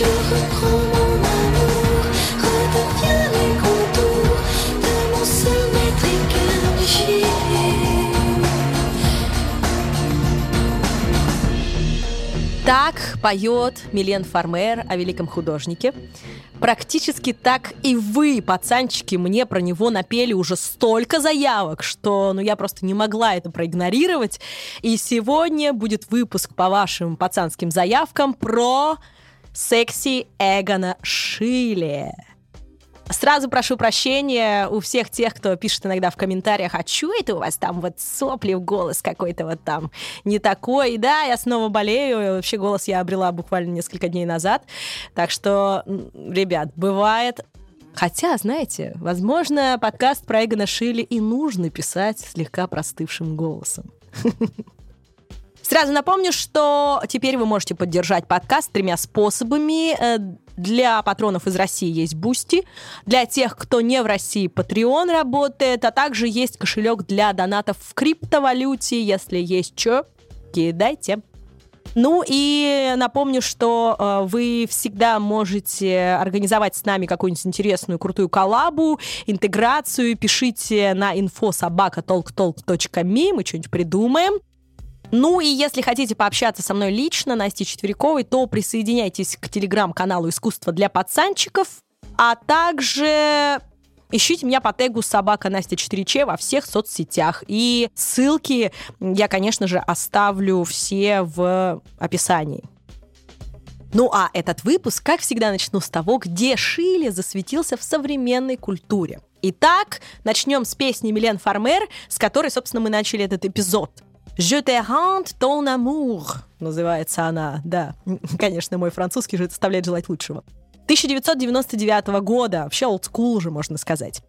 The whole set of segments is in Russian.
Так поет Милен Фармер о великом художнике. Практически так и вы, пацанчики, мне про него напели уже столько заявок, что ну, я просто не могла это проигнорировать. И сегодня будет выпуск по вашим пацанским заявкам про секси Эгона Шиле. Сразу прошу прощения у всех тех, кто пишет иногда в комментариях, а что это у вас там вот сопли в голос какой-то вот там не такой. Да, я снова болею, вообще голос я обрела буквально несколько дней назад. Так что, ребят, бывает Хотя, знаете, возможно, подкаст про Эгона Шилли и нужно писать слегка простывшим голосом. Сразу напомню, что теперь вы можете поддержать подкаст тремя способами. Э, Для патронов из России есть Boosty, для тех, кто не в России, Patreon работает, а также есть кошелек для донатов в криптовалюте. Если есть что, кидайте. Ну и напомню, что э, вы всегда можете организовать с нами какую-нибудь интересную, крутую коллабу, интеграцию. Пишите на info собака talktalk.me, мы что-нибудь придумаем. Ну и если хотите пообщаться со мной лично, Настей Четвериковой, то присоединяйтесь к телеграм-каналу «Искусство для пацанчиков», а также Ищите меня по тегу собака Настя 4Ч во всех соцсетях. И ссылки я, конечно же, оставлю все в описании. Ну а этот выпуск, как всегда, начну с того, где Шиле засветился в современной культуре. Итак, начнем с песни Милен Фармер, с которой, собственно, мы начали этот эпизод. «Je te rends ton amour» называется она, да. Конечно, мой французский же оставляет желать лучшего. 1999 года, вообще олдскул уже, можно сказать.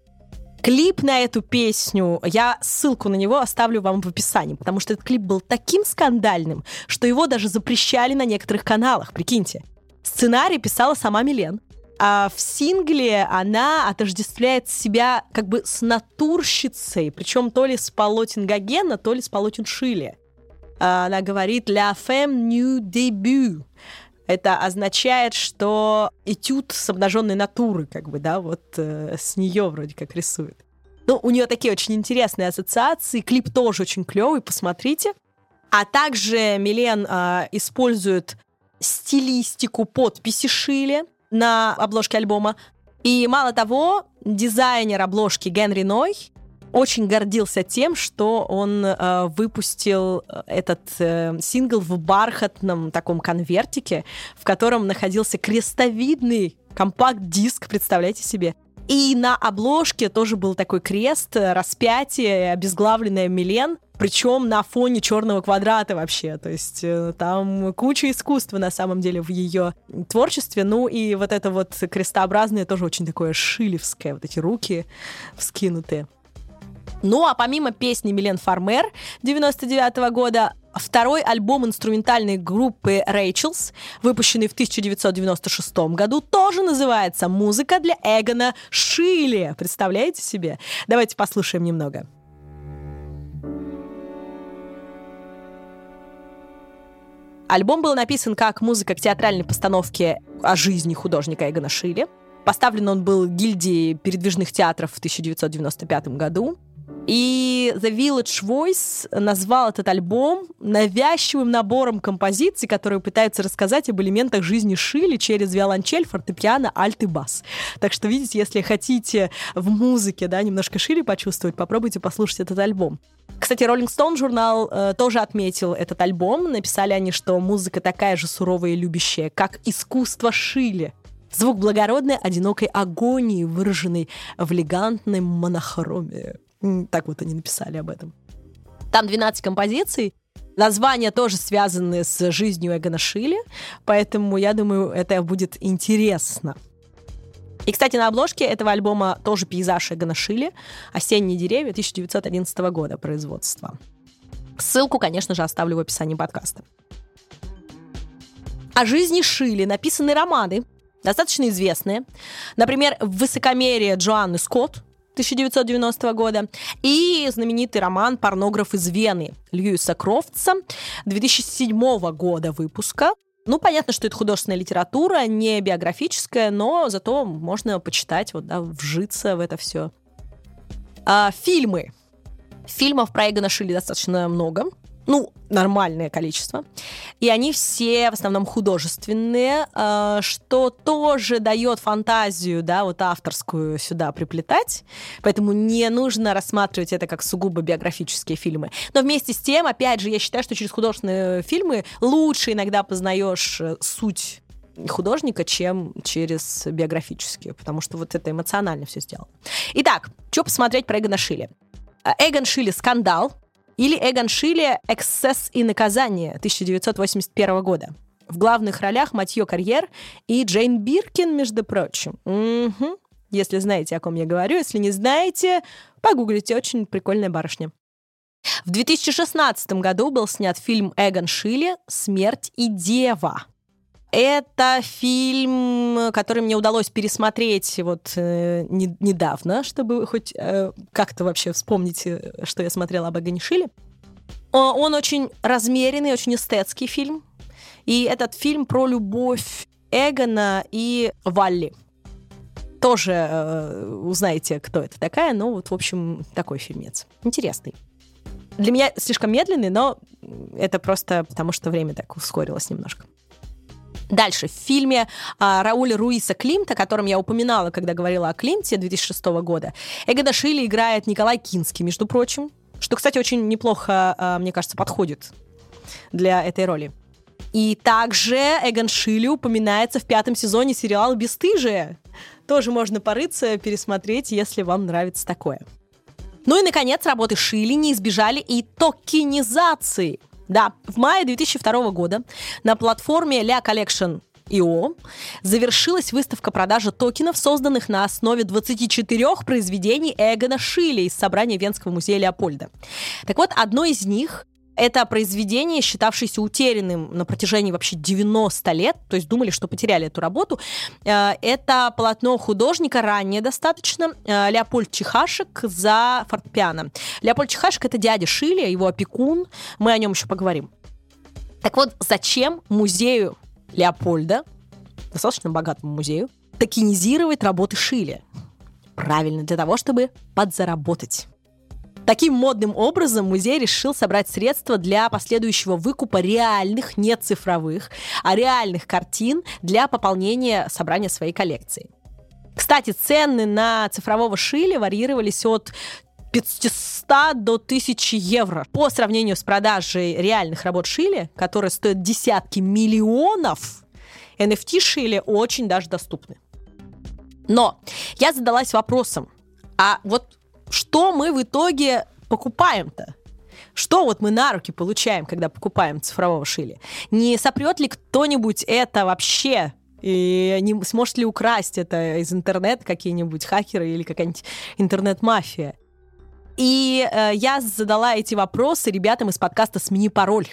Клип на эту песню, я ссылку на него оставлю вам в описании, потому что этот клип был таким скандальным, что его даже запрещали на некоторых каналах, прикиньте. Сценарий писала сама Милен, а в сингле она отождествляет себя как бы с натурщицей, причем то ли с полотен Гогена, то ли с полотен Шиле. А, Она говорит «La femme nu début», это означает, что этюд с обнаженной натуры, как бы, да, вот э, с нее вроде как рисует. Ну, у нее такие очень интересные ассоциации. Клип тоже очень клевый, посмотрите. А также Милен э, использует стилистику подписи Шили на обложке альбома. И мало того, дизайнер обложки Генри Ной очень гордился тем, что он э, выпустил этот э, сингл в бархатном таком конвертике, в котором находился крестовидный компакт-диск, представляете себе. И на обложке тоже был такой крест, э, распятие, обезглавленная Милен, причем на фоне черного квадрата вообще. То есть э, там куча искусства на самом деле в ее творчестве. Ну и вот это вот крестообразное тоже очень такое шилевское, вот эти руки вскинутые. Ну, а помимо песни Милен Фармер 99 года, второй альбом инструментальной группы Rachel's, выпущенный в 1996 году, тоже называется «Музыка для Эгона Шиле». Представляете себе? Давайте послушаем немного. Альбом был написан как музыка к театральной постановке о жизни художника Эгона Шиле. Поставлен он был гильдией передвижных театров в 1995 году. И The Village Voice назвал этот альбом навязчивым набором композиций, которые пытаются рассказать об элементах жизни Шили через виолончель, фортепиано, альт и бас. Так что, видите, если хотите в музыке да, немножко Шили почувствовать, попробуйте послушать этот альбом. Кстати, Rolling Stone журнал э, тоже отметил этот альбом. Написали они, что музыка такая же суровая и любящая, как искусство Шили. Звук благородной, одинокой агонии, выраженной в элегантной монохроме. Так вот они написали об этом. Там 12 композиций. Названия тоже связаны с жизнью Эгона Шилли, поэтому я думаю, это будет интересно. И, кстати, на обложке этого альбома тоже пейзаж Эгона Шилли «Осенние деревья» 1911 года производства. Ссылку, конечно же, оставлю в описании подкаста. О жизни Шилли написаны романы, достаточно известные. Например, «Высокомерие» Джоанны Скотт 1990 года и знаменитый роман «Порнограф из Вены» Льюиса Крофтса 2007 года выпуска. Ну, понятно, что это художественная литература, не биографическая, но зато можно почитать, вот, да, вжиться в это все. А, фильмы. Фильмов про Эгона Шилли достаточно много. Ну, нормальное количество. И они все в основном художественные, э, что тоже дает фантазию, да, вот авторскую сюда приплетать. Поэтому не нужно рассматривать это как сугубо биографические фильмы. Но вместе с тем, опять же, я считаю, что через художественные фильмы лучше иногда познаешь э, суть художника, чем через биографические, потому что вот это эмоционально все сделано. Итак, что посмотреть про Эгона Шилли? Э, Эгон Шилли «Скандал», или Эгон Шилли «Эксцесс и наказание» 1981 года. В главных ролях Матье Карьер и Джейн Биркин, между прочим. Угу. Если знаете, о ком я говорю. Если не знаете, погуглите. Очень прикольная барышня. В 2016 году был снят фильм Эгон Шилли «Смерть и дева». Это фильм, который мне удалось пересмотреть вот э, не, недавно, чтобы хоть э, как-то вообще вспомнить, э, что я смотрела об Аганишиле. Он очень размеренный, очень эстетский фильм. И этот фильм про любовь Эгона и Валли. Тоже э, узнаете, кто это такая, но вот, в общем, такой фильмец. Интересный. Для меня слишком медленный, но это просто потому, что время так ускорилось немножко. Дальше, в фильме а, Рауля Руиса Климта, о котором я упоминала, когда говорила о Климте 2006 года, Эгода Шилли играет Николай Кинский, между прочим, что, кстати, очень неплохо, а, мне кажется, подходит для этой роли. И также Эгон Шилли упоминается в пятом сезоне сериала «Бестыжие». Тоже можно порыться, пересмотреть, если вам нравится такое. Ну и, наконец, работы Шилли не избежали и токенизации – да, в мае 2002 года на платформе La Collection ИО завершилась выставка продажи токенов, созданных на основе 24 произведений Эгона Шилли из собрания Венского музея Леопольда. Так вот, одно из них это произведение, считавшееся утерянным на протяжении вообще 90 лет, то есть думали, что потеряли эту работу. Э, это полотно художника, ранее достаточно, э, Леопольд Чехашек за фортепиано. Леопольд Чехашек — это дядя Шиля, его опекун, мы о нем еще поговорим. Так вот, зачем музею Леопольда, достаточно богатому музею, токенизировать работы Шиля? Правильно, для того, чтобы подзаработать. Таким модным образом музей решил собрать средства для последующего выкупа реальных, не цифровых, а реальных картин для пополнения собрания своей коллекции. Кстати, цены на цифрового Шили варьировались от 500 до 1000 евро. По сравнению с продажей реальных работ Шили, которые стоят десятки миллионов, NFT Шили очень даже доступны. Но я задалась вопросом, а вот что мы в итоге покупаем-то? Что вот мы на руки получаем, когда покупаем цифрового шили? Не сопрет ли кто-нибудь это вообще? И не сможет ли украсть это из интернета какие-нибудь хакеры или какая-нибудь интернет-мафия? И э, я задала эти вопросы ребятам из подкаста «Смени пароль».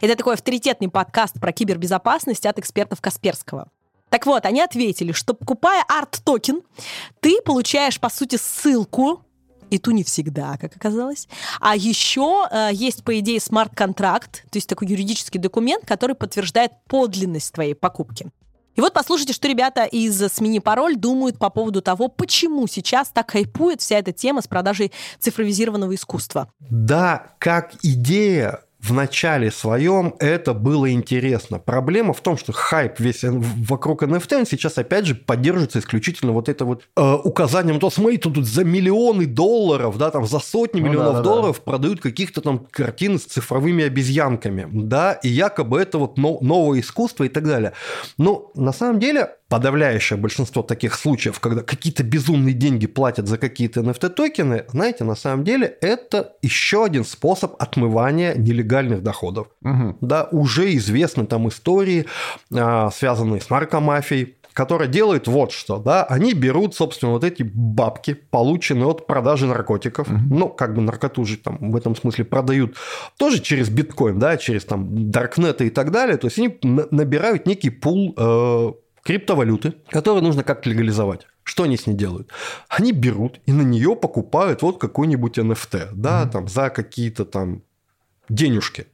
Это такой авторитетный подкаст про кибербезопасность от экспертов Касперского. Так вот, они ответили, что покупая art-токен, ты получаешь, по сути, ссылку и ту не всегда, как оказалось. А еще э, есть, по идее, смарт-контракт, то есть такой юридический документ, который подтверждает подлинность твоей покупки. И вот послушайте, что ребята из «Смени пароль» думают по поводу того, почему сейчас так хайпует вся эта тема с продажей цифровизированного искусства. Да, как идея в начале своем это было интересно. Проблема в том, что хайп весь вокруг NFT он сейчас опять же поддерживается исключительно вот это вот э, указанием, то смотри, тут за миллионы долларов, да, там за сотни ну, миллионов да, да, долларов да. продают каких-то там картин с цифровыми обезьянками, да, и якобы это вот новое искусство и так далее. Но на самом деле подавляющее большинство таких случаев, когда какие-то безумные деньги платят за какие-то NFT-токены, знаете, на самом деле это еще один способ отмывания нелегальных доходов. Угу. Да, уже известны там истории, а, связанные с наркомафией, которая делает вот что, да, они берут, собственно, вот эти бабки, полученные от продажи наркотиков, угу. ну, как бы наркоту же там в этом смысле продают тоже через биткоин, да, через там даркнеты и так далее, то есть они набирают некий пул э, криптовалюты, которые нужно как-то легализовать. Что они с ней делают? Они берут и на нее покупают вот какой-нибудь NFT, да, mm-hmm. там за какие-то там денежки.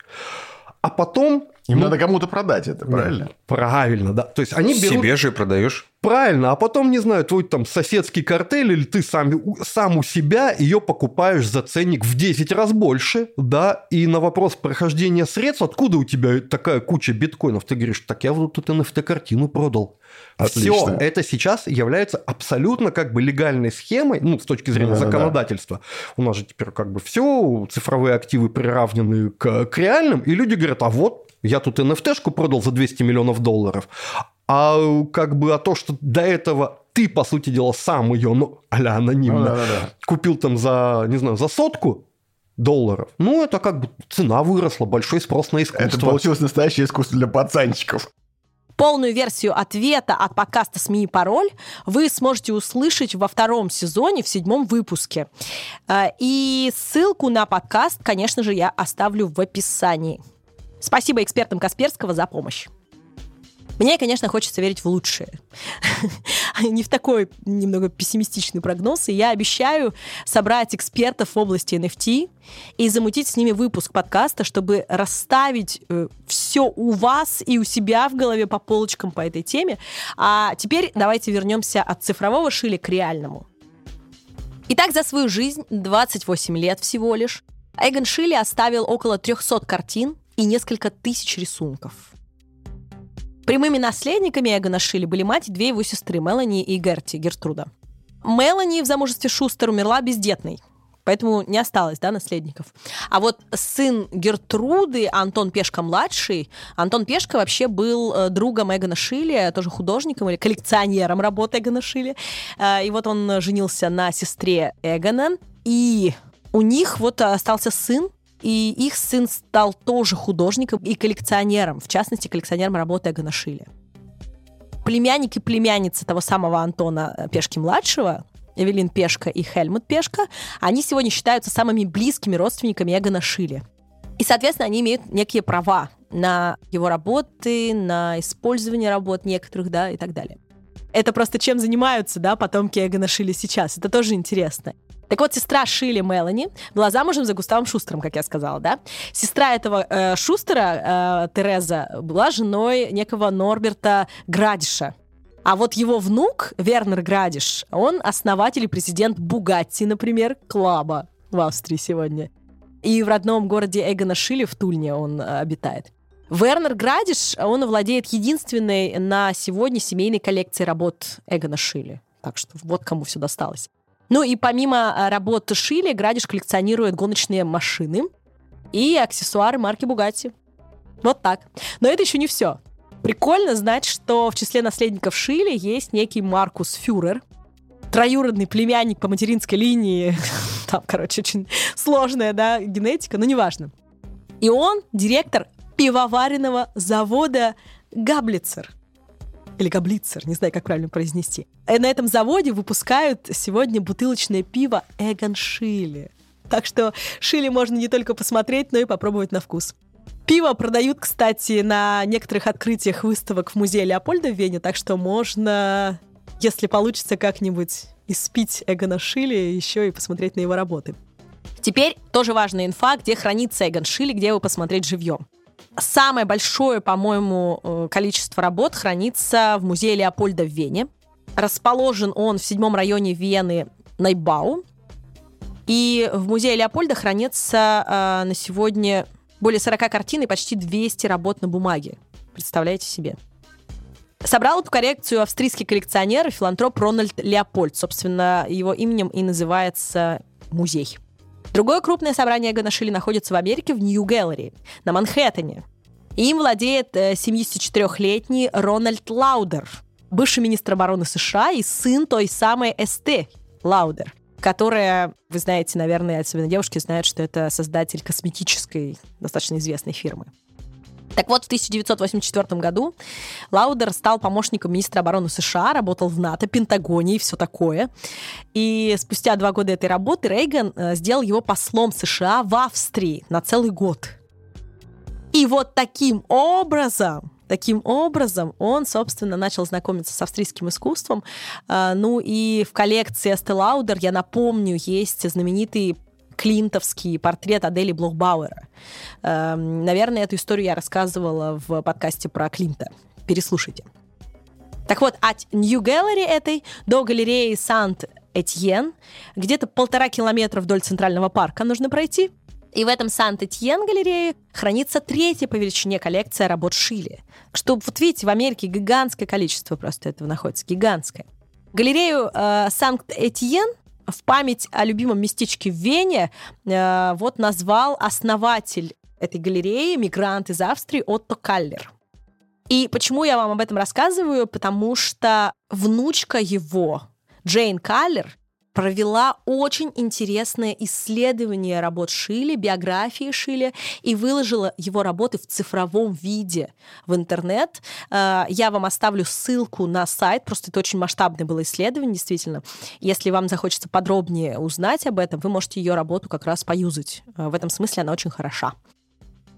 А потом Им надо кому-то продать это, правильно? Правильно, да. То есть они берут... Себе же продаешь. Правильно, а потом, не знаю, твой там соседский картель или ты сам, у- сам у себя ее покупаешь за ценник в 10 раз больше, да, и на вопрос прохождения средств, откуда у тебя такая куча биткоинов, ты говоришь, так я вот тут NFT-картину продал. Отлично. Все, это сейчас является абсолютно как бы легальной схемой, ну, с точки зрения Да-да-да. законодательства. У нас же теперь как бы все, цифровые активы приравнены к, к реальным, и люди говорят, а вот, я тут NFT-шку продал за 200 миллионов долларов, а как бы а то, что до этого ты, по сути дела, сам ее, ну, а-ля анонимно, Ну, да-да-да. купил там за, не знаю, за сотку долларов, ну, это как бы цена выросла, большой спрос на искусство. Это получилось настоящее искусство для пацанчиков. Полную версию ответа от подкаста «СМИ и пароль» вы сможете услышать во втором сезоне, в седьмом выпуске. Э, И ссылку на подкаст, конечно же, я оставлю в описании. Спасибо экспертам Касперского за помощь. Мне, конечно, хочется верить в лучшее. Не в такой немного пессимистичный прогноз. И я обещаю собрать экспертов в области NFT и замутить с ними выпуск подкаста, чтобы расставить все у вас и у себя в голове по полочкам по этой теме. А теперь давайте вернемся от цифрового шили к реальному. Итак, за свою жизнь, 28 лет всего лишь, Эгон Шилли оставил около 300 картин и несколько тысяч рисунков. Прямыми наследниками Эгона Шилли были мать и две его сестры, Мелани и Герти, Гертруда. Мелани в замужестве Шустер умерла бездетной, поэтому не осталось, да, наследников. А вот сын Гертруды, Антон Пешка-младший, Антон Пешка вообще был э, другом Эгона Шилли, тоже художником или коллекционером работы Эгона Шилли. Э, И вот он женился на сестре Эгона, и у них вот остался сын, и их сын стал тоже художником и коллекционером, в частности, коллекционером работы Эгона Шилли. Племянник и племянница того самого Антона э, Пешки-младшего, Эвелин Пешка и Хельмут Пешка, они сегодня считаются самыми близкими родственниками Эгона Шилли. И, соответственно, они имеют некие права на его работы, на использование работ некоторых, да, и так далее. Это просто чем занимаются, да, потомки Эгона Шилли сейчас. Это тоже интересно. Так вот, сестра Шилли Мелани была замужем за Густавом Шустером, как я сказала, да? Сестра этого э, Шустера, э, Тереза, была женой некого Норберта Градиша. А вот его внук, Вернер Градиш, он основатель и президент Бугатти, например, Клаба в Австрии сегодня. И в родном городе Эгона Шилли в Тульне он э, обитает. Вернер Градиш, он владеет единственной на сегодня семейной коллекцией работ Эгона Шилли. Так что вот кому все досталось. Ну и помимо а, работ Шилли, Градиш коллекционирует гоночные машины и аксессуары марки Бугатти. Вот так. Но это еще не все. Прикольно знать, что в числе наследников Шилли есть некий Маркус Фюрер, троюродный племянник по материнской линии. Там, короче, очень сложная, да, генетика, но неважно. И он директор пивоваренного завода Габлицер. Или Габлицер, не знаю, как правильно произнести. И на этом заводе выпускают сегодня бутылочное пиво Эгон Шилли. Так что Шилли можно не только посмотреть, но и попробовать на вкус. Пиво продают, кстати, на некоторых открытиях выставок в музее Леопольда в Вене, так что можно, если получится как-нибудь испить Эгона Шилли, еще и посмотреть на его работы. Теперь тоже важная инфа, где хранится Эгон Шилли, где его посмотреть живьем. Самое большое, по-моему, э, количество работ хранится в музее Леопольда в Вене. Расположен он в седьмом районе Вены Найбау. И в музее Леопольда хранится э, на сегодня более 40 картин и почти 200 работ на бумаге. Представляете себе? Собрал эту коллекцию австрийский коллекционер и филантроп Рональд Леопольд. Собственно, его именем и называется музей. Другое крупное собрание Эгона Шиле находится в Америке в Neue Galerie, на Манхэттене. Им владеет э, 74-летний Рональд Лаудер, бывший министр обороны США и сын той самой Эсте Лаудер, которая, вы знаете, наверное, особенно девушки знают, что это создатель косметической, достаточно известной фирмы. Так вот, в 1984 году Лаудер стал помощником министра обороны США, работал в НАТО, Пентагоне и все такое. И спустя два года этой работы Рейган э, сделал его послом США в Австрии на целый год. И вот таким образом, таким образом он, собственно, начал знакомиться с австрийским искусством. А, Ну и в коллекции Estee Lauder, я напомню, есть знаменитый клинтовский портрет Адели Блохбауэра. Эм, Наверное, эту историю я рассказывала в подкасте про Клинта. Переслушайте. Так вот, от Gallery этой до галереи Сант-Этьен где-то полтора километра вдоль Центрального парка нужно пройти. И в этом Сант-Этьен галерее хранится третья по величине коллекция работ Шили. Что, вот видите, в Америке гигантское количество просто этого находится, гигантское. Галерею э, Санкт-Этьен в память о любимом местечке в Вене э, вот назвал основатель этой галереи, мигрант из Австрии Отто Каллер. И почему я вам об этом рассказываю? Потому что внучка его, Джейн Каллер, провела очень интересное исследование работ Шилли, биографии Шилли, и выложила его работы в цифровом виде в интернет. Э, Я вам оставлю ссылку на сайт, просто это очень масштабное было исследование, действительно. Если вам захочется подробнее узнать об этом, вы можете ее работу как раз поюзать. Э, В этом смысле она очень хороша.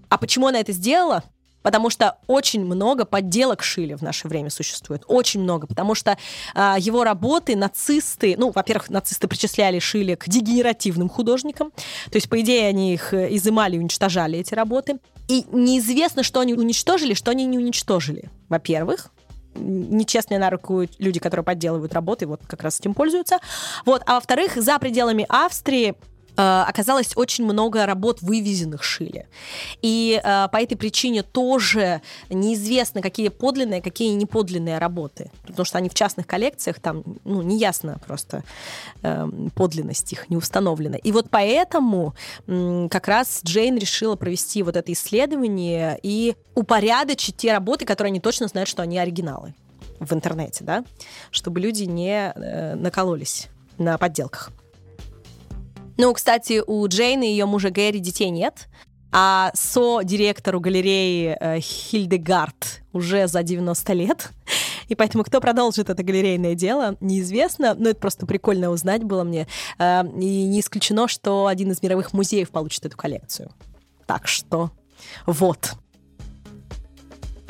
А почему она это сделала? Потому что очень много подделок Шили в наше время существует. Очень много. Потому что а, его работы нацисты... Ну, во-первых, нацисты причисляли Шили к дегенеративным художникам. То есть, по идее, они их э, изымали уничтожали, эти работы. И неизвестно, что они уничтожили, что они не уничтожили. Во-первых, нечестные на руку люди, которые подделывают работы, вот как раз этим пользуются. Вот. А во-вторых, за пределами Австрии оказалось очень много работ, вывезенных Шили. И э, по этой причине тоже неизвестно, какие подлинные, какие не подлинные работы. Потому что они в частных коллекциях, там, ну, неясно просто э, подлинность их, не установлена. И вот поэтому как раз Джейн решила провести вот это исследование и упорядочить те работы, которые они точно знают, что они оригиналы в интернете, да, чтобы люди не э, накололись на подделках. Ну, кстати, у Джейн и ее мужа Гэри детей нет, а со-директору галереи э, Хильдегард уже за 90 лет. И поэтому кто продолжит это галерейное дело, неизвестно. Но это просто прикольно узнать было мне. Э, И не исключено, что один из мировых музеев получит эту коллекцию. Так что вот.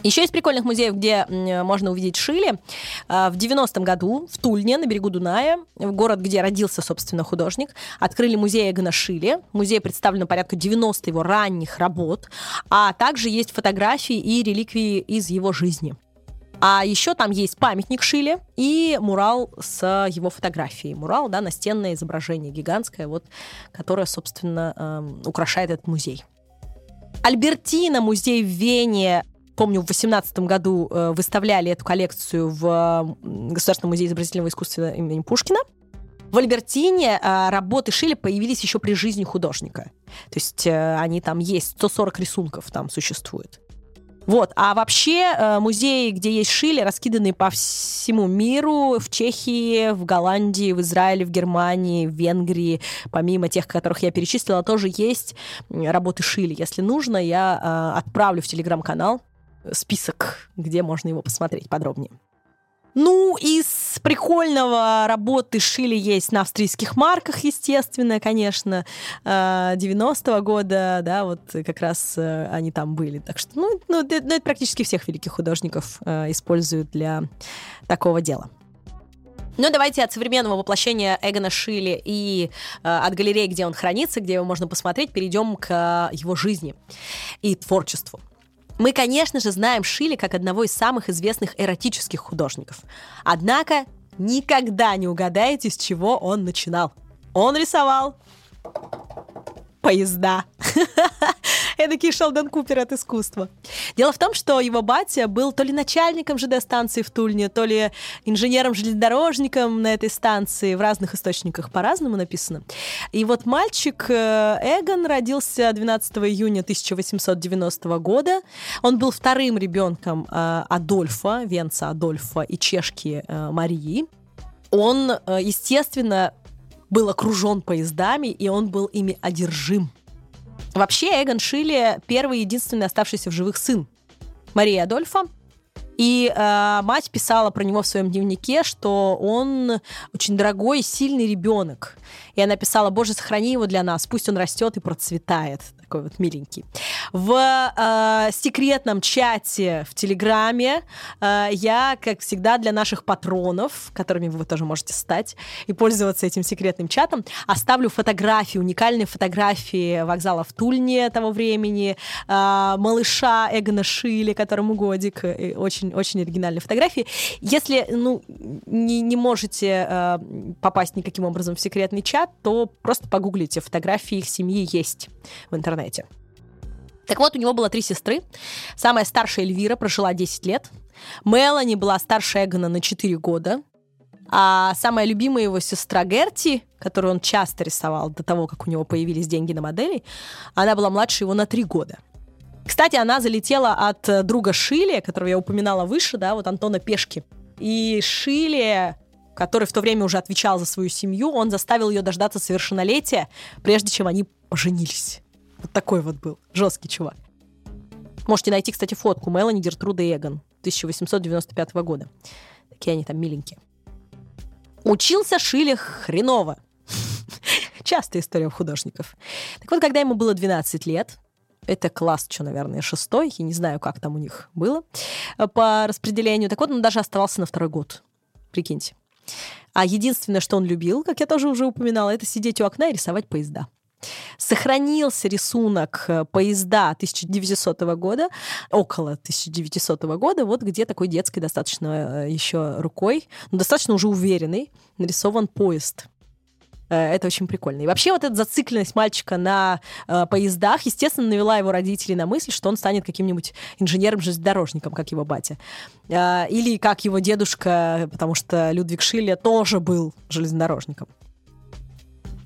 Еще из прикольных музеев, где можно увидеть Шили, а, в 90-м году в Тульне, на берегу Дуная, в город, где родился, собственно, художник, открыли музей Эгона Шили. В музее представлено порядка 90 его ранних работ, а также есть фотографии и реликвии из его жизни. А еще там есть памятник Шиле и мурал с его фотографией. Мурал, да, настенное изображение гигантское, вот, которое, собственно, эм, украшает этот музей. Альбертина, музей в Вене, помню, в 2018 году э, выставляли эту коллекцию в Государственном музее изобразительного искусства имени Пушкина. В Альбертине э, работы Шилли появились еще при жизни художника. То есть э, они там есть, 140 рисунков там существует. Вот, а вообще музеи, где есть Шилли, раскиданы по всему миру, в Чехии, в Голландии, в Израиле, в Германии, в Венгрии, помимо тех, которых я перечислила, тоже есть работы Шилли. Если нужно, я отправлю в телеграм-канал список, где можно его посмотреть подробнее. Ну, из прикольного работы Шили есть на австрийских марках, естественно, конечно, э, 90-го года, да, вот как раз э, они там были. Так что, ну, ну, это, ну, это практически всех великих художников э, используют для такого дела. Ну, давайте от современного воплощения Эгона Шилли и э, от галереи, где он хранится, где его можно посмотреть, перейдем к э, его жизни и творчеству. Мы, конечно же, знаем Шилли как одного из самых известных эротических художников. Однако никогда не угадаете, с чего он начинал. Он рисовал поезда. Эдакий Шелдон Купер от искусства. Дело в том, что его батя был то ли начальником ЖД-станции в Тульне, то ли инженером-железнодорожником на этой станции. В разных источниках по-разному написано. И вот мальчик э, Эгон родился 12 июня 1890 года. Он был вторым ребенком э, Адольфа, венца Адольфа и чешки э, Марии. Он, естественно, был окружен поездами, и он был ими одержим. Вообще, Эгон Шилли первый единственный оставшийся в живых сын Марии Адольфа. И э, мать писала про него в своем дневнике, что он очень дорогой и сильный ребенок. И она писала, Боже, сохрани его для нас, пусть он растет и процветает. Такой вот миленький. В э, секретном чате в Телеграме э, я, как всегда, для наших патронов, которыми вы тоже можете стать и пользоваться этим секретным чатом, оставлю фотографии, уникальные фотографии вокзала в Тульне того времени, э, малыша Эгона Шили, которому годик, очень-очень оригинальные фотографии. Если, ну, не, не можете э, попасть никаким образом в секретный чат, то просто погуглите, фотографии их семьи есть в интернете. Так вот, у него было три сестры. Самая старшая Эльвира прожила 10 лет. Мелани была старше Эгона на 4 года. А самая любимая его сестра Герти, которую он часто рисовал до того, как у него появились деньги на модели, она была младше его на 3 года. Кстати, она залетела от э, друга Шили, которого я упоминала выше, да, вот Антона Пешки. И Шили, который в то время уже отвечал за свою семью, он заставил ее дождаться совершеннолетия, прежде чем они поженились. Вот такой вот был жесткий чувак. Можете найти, кстати, фотку Мелани Гертруда Эгон 1895 года. Такие они там миленькие. Учился Шиле хреново. Частая история у художников. Так вот, когда ему было 12 лет, это класс, что, наверное, шестой, я не знаю, как там у них было э, по распределению. Так вот, он даже оставался на второй год. Прикиньте. А единственное, что он любил, как я тоже уже упоминала, это сидеть у окна и рисовать поезда. Сохранился рисунок э, поезда 1900 года, около 1900 года, вот где такой детской достаточно э, еще рукой, но достаточно уже уверенный, нарисован поезд. Э, Это очень прикольно. И вообще вот эта зацикленность мальчика на э, поездах, естественно, навела его родителей на мысль, что он станет каким-нибудь инженером-железнодорожником, как его батя. Э, или как его дедушка, потому что Людвиг Шилле тоже был железнодорожником.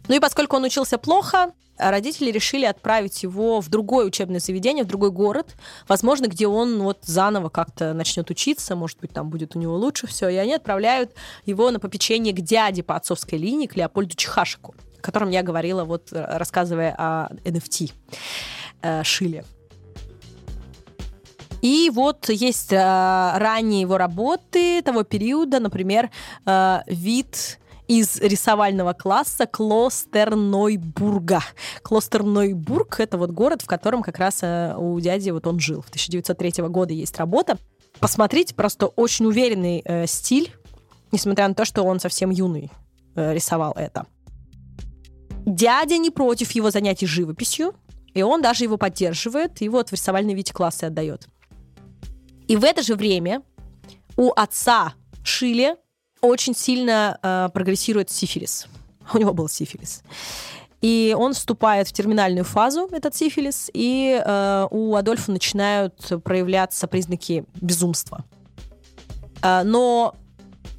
Ну и поскольку он учился плохо, родители решили отправить его в другое учебное заведение, в другой город, возможно, где он вот заново как-то начнет учиться, может быть, там будет у него лучше все, и они отправляют его на попечение к дяде по отцовской линии, к Леопольду Чехашику, о котором я говорила, вот рассказывая о NFT э, Шиле. И вот есть э, ранние его работы того периода, например, э, вид из рисовального класса Клостернойбурга. Клостернойбург — это вот город, в котором как раз э, у дяди вот он жил. В 1903 года есть работа. Посмотрите, просто очень уверенный э, стиль, несмотря на то, что он совсем юный э, рисовал это. Дядя не против его занятий живописью, и он даже его поддерживает, и вот в рисовальный вид классы отдает. И в это же время у отца Шили очень сильно э, прогрессирует сифилис. У него был сифилис. И он вступает в терминальную фазу, этот сифилис, и э, у Адольфа начинают проявляться признаки безумства. Э, но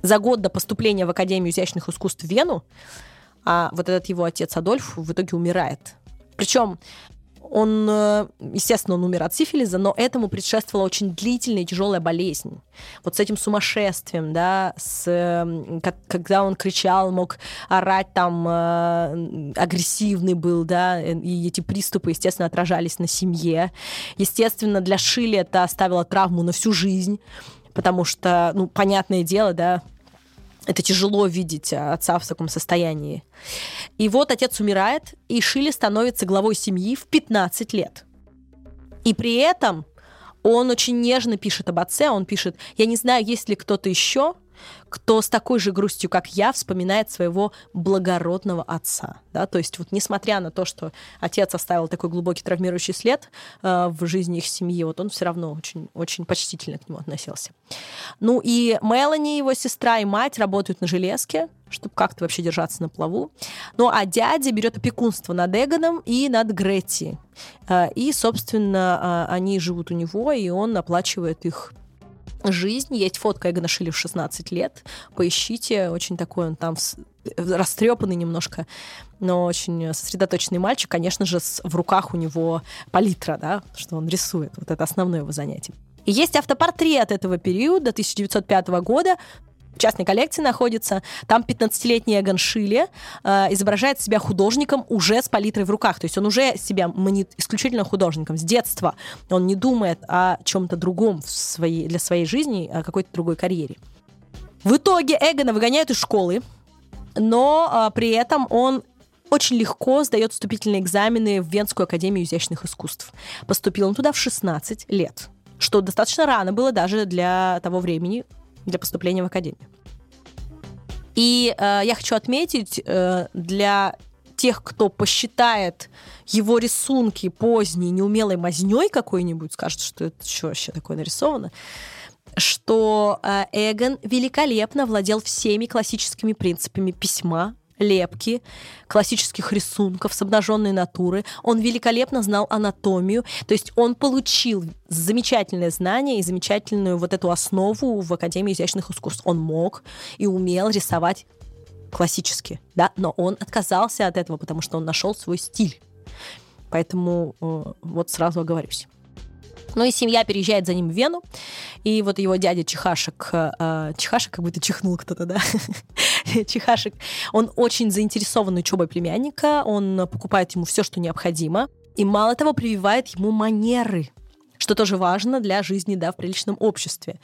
за год до поступления в Академию изящных искусств в Вену а вот этот его отец Адольф в итоге умирает. Причем он, э, естественно, он умер от сифилиза, но этому предшествовала очень длительная и тяжелая болезнь. Вот с этим сумасшествием, да, с, когда он кричал, мог орать там, э, агрессивный был, да, и эти приступы, естественно, отражались на семье. Естественно, для Шили это оставило травму на всю жизнь, потому что, ну, понятное дело, да, это тяжело видеть отца в таком состоянии. И вот отец умирает, и Шили становится главой семьи в 15 лет. И при этом он очень нежно пишет об отце. Он пишет, я не знаю, есть ли кто-то еще, кто с такой же грустью, как я, вспоминает своего благородного отца. Да? То есть вот несмотря на то, что отец оставил такой глубокий травмирующий след э, в жизни их семьи, вот он все равно очень, очень почтительно к нему относился. Ну и Мелани, его сестра и мать работают на железке, чтобы как-то вообще держаться на плаву. Ну а дядя берет опекунство над Эгоном и над Гретти. Э, и, собственно, э, они живут у него, и он оплачивает их жизнь. Есть фотка Эгона Шилли в 16 лет. Поищите. Очень такой он там растрепанный немножко, но очень сосредоточенный мальчик. Конечно же, в руках у него палитра, да, что он рисует. Вот это основное его занятие. И есть автопортрет этого периода, 1905 года, частной коллекции находится. Там 15-летний Эгон Шиле э, изображает себя художником уже с палитрой в руках. То есть он уже себя манит исключительно художником с детства. Он не думает о чем-то другом в своей, для своей жизни, о какой-то другой карьере. В итоге Эгона выгоняют из школы, но э, при этом он очень легко сдает вступительные экзамены в Венскую академию изящных искусств. Поступил он туда в 16 лет, что достаточно рано было даже для того времени, для поступления в академию. И э, я хочу отметить э, для тех, кто посчитает его рисунки поздней, неумелой мазней какой-нибудь, скажет, что это что вообще такое нарисовано, что э, Эгон великолепно владел всеми классическими принципами письма, лепки, классических рисунков с обнаженной натуры. Он великолепно знал анатомию, то есть он получил замечательное знание и замечательную вот эту основу в Академии изящных искусств. Он мог и умел рисовать классически, да, но он отказался от этого, потому что он нашел свой стиль. Поэтому э, вот сразу оговорюсь. Ну и семья переезжает за ним в Вену, и вот его дядя Чехашек, э, Чехашек как будто чихнул кто-то, да, Чехашек, он очень заинтересован учебой племянника, он покупает ему все, что необходимо, и мало того, прививает ему манеры, что тоже важно для жизни да, в приличном обществе.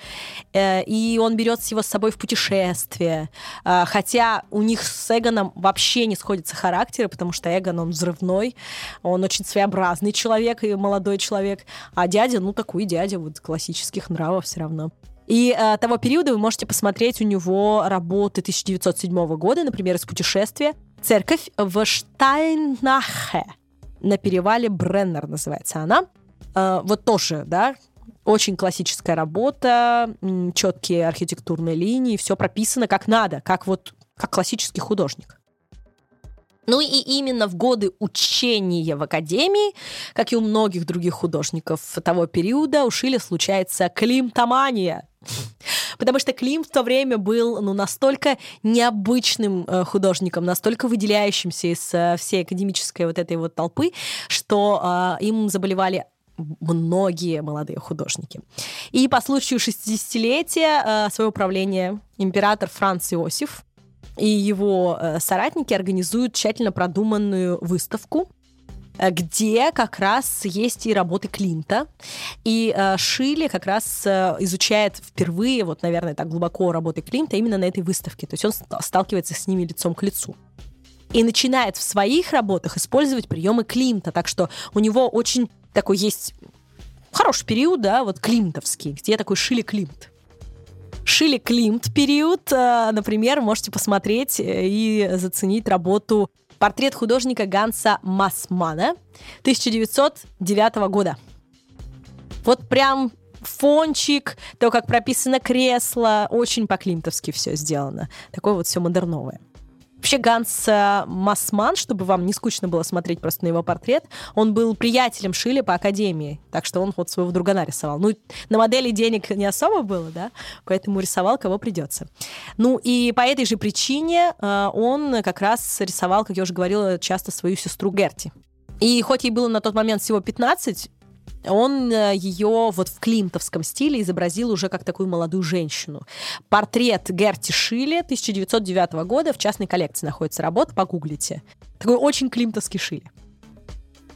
Э, и он берет его с собой в путешествие. Э, хотя у них с Эгоном вообще не сходятся характеры, потому что Эгон, он взрывной, он очень своеобразный человек и молодой человек, а дядя, ну, такой дядя вот классических нравов все равно. И э, того периода вы можете посмотреть у него работы 1907 года, например, из путешествия. Церковь в Штайнахе на перевале Бреннер называется она. Э, вот тоже, да, очень классическая работа, четкие архитектурные линии, все прописано как надо, как вот как классический художник. Ну и именно в годы учения в академии, как и у многих других художников того периода, у Шиля случается климтомания. Потому что Клим в то время был ну, настолько необычным э, художником, настолько выделяющимся из э, всей академической вот этой вот толпы, что э, им заболевали многие молодые художники. И по случаю 60-летия э, своего правления император Франц Иосиф и его э, соратники организуют тщательно продуманную выставку, э, где как раз есть и работы Клинта. И э, Шилли как раз э, изучает впервые, вот, наверное, так глубоко работы Клинта именно на этой выставке. То есть он сталкивается с ними лицом к лицу и начинает в своих работах использовать приемы Климта. Так что у него очень такой есть хороший период, да, вот климтовский, где такой Шили Климт. Шили Климт период, э, например, можете посмотреть э, и заценить работу портрет художника Ганса Масмана 1909 года. Вот прям фончик, то, как прописано кресло, очень по-климтовски все сделано. Такое вот все модерновое. Вообще Ганс э, Масман, чтобы вам не скучно было смотреть просто на его портрет, он был приятелем Шили по академии, так что он вот своего друга нарисовал. Ну, на модели денег не особо было, да, поэтому рисовал кого придется. Ну, и по этой же причине э, он как раз рисовал, как я уже говорила, часто свою сестру Герти. И хоть ей было на тот момент всего 15, он э, ее вот в климтовском стиле изобразил уже как такую молодую женщину. Портрет Герти Шиле 1909 года в частной коллекции находится работа, погуглите. Такой очень климтовский Шиле.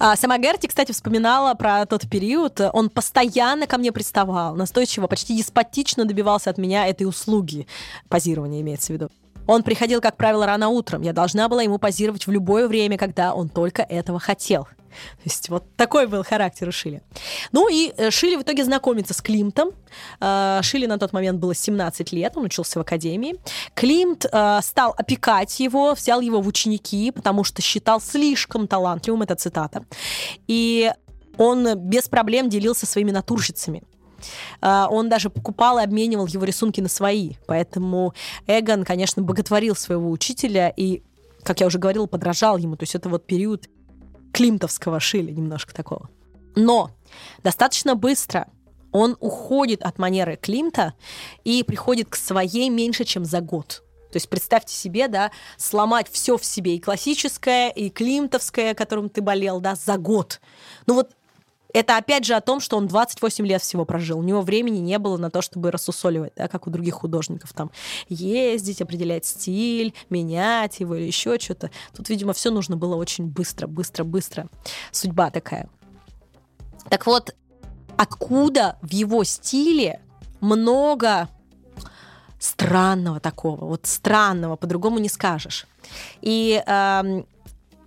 А сама Герти, кстати, вспоминала про тот период. Он постоянно ко мне приставал, настойчиво, почти деспотично добивался от меня этой услуги. Позирования имеется в виду. Он приходил, как правило, рано утром. Я должна была ему позировать в любое время, когда он только этого хотел. То есть вот такой был характер у Шили. Ну и э, Шили в итоге знакомится с Климтом. Э, Шили на тот момент было 17 лет, он учился в академии. Климт э, стал опекать его, взял его в ученики, потому что считал слишком талантливым, это цитата. И он без проблем делился своими натурщицами. Он даже покупал и обменивал его рисунки на свои. Поэтому Эгон, конечно, боготворил своего учителя и, как я уже говорила, подражал ему. То есть это вот период климтовского шили немножко такого. Но достаточно быстро он уходит от манеры Климта и приходит к своей меньше, чем за год. То есть представьте себе, да, сломать все в себе, и классическое, и климтовское, которым ты болел, да, за год. Ну вот это опять же о том, что он 28 лет всего прожил. У него времени не было на то, чтобы рассусоливать, да, как у других художников, там, ездить, определять стиль, менять его или еще что-то. Тут, видимо, все нужно было очень быстро, быстро, быстро. Судьба такая. Так вот, откуда в его стиле много странного такого, вот странного, по-другому не скажешь. И э,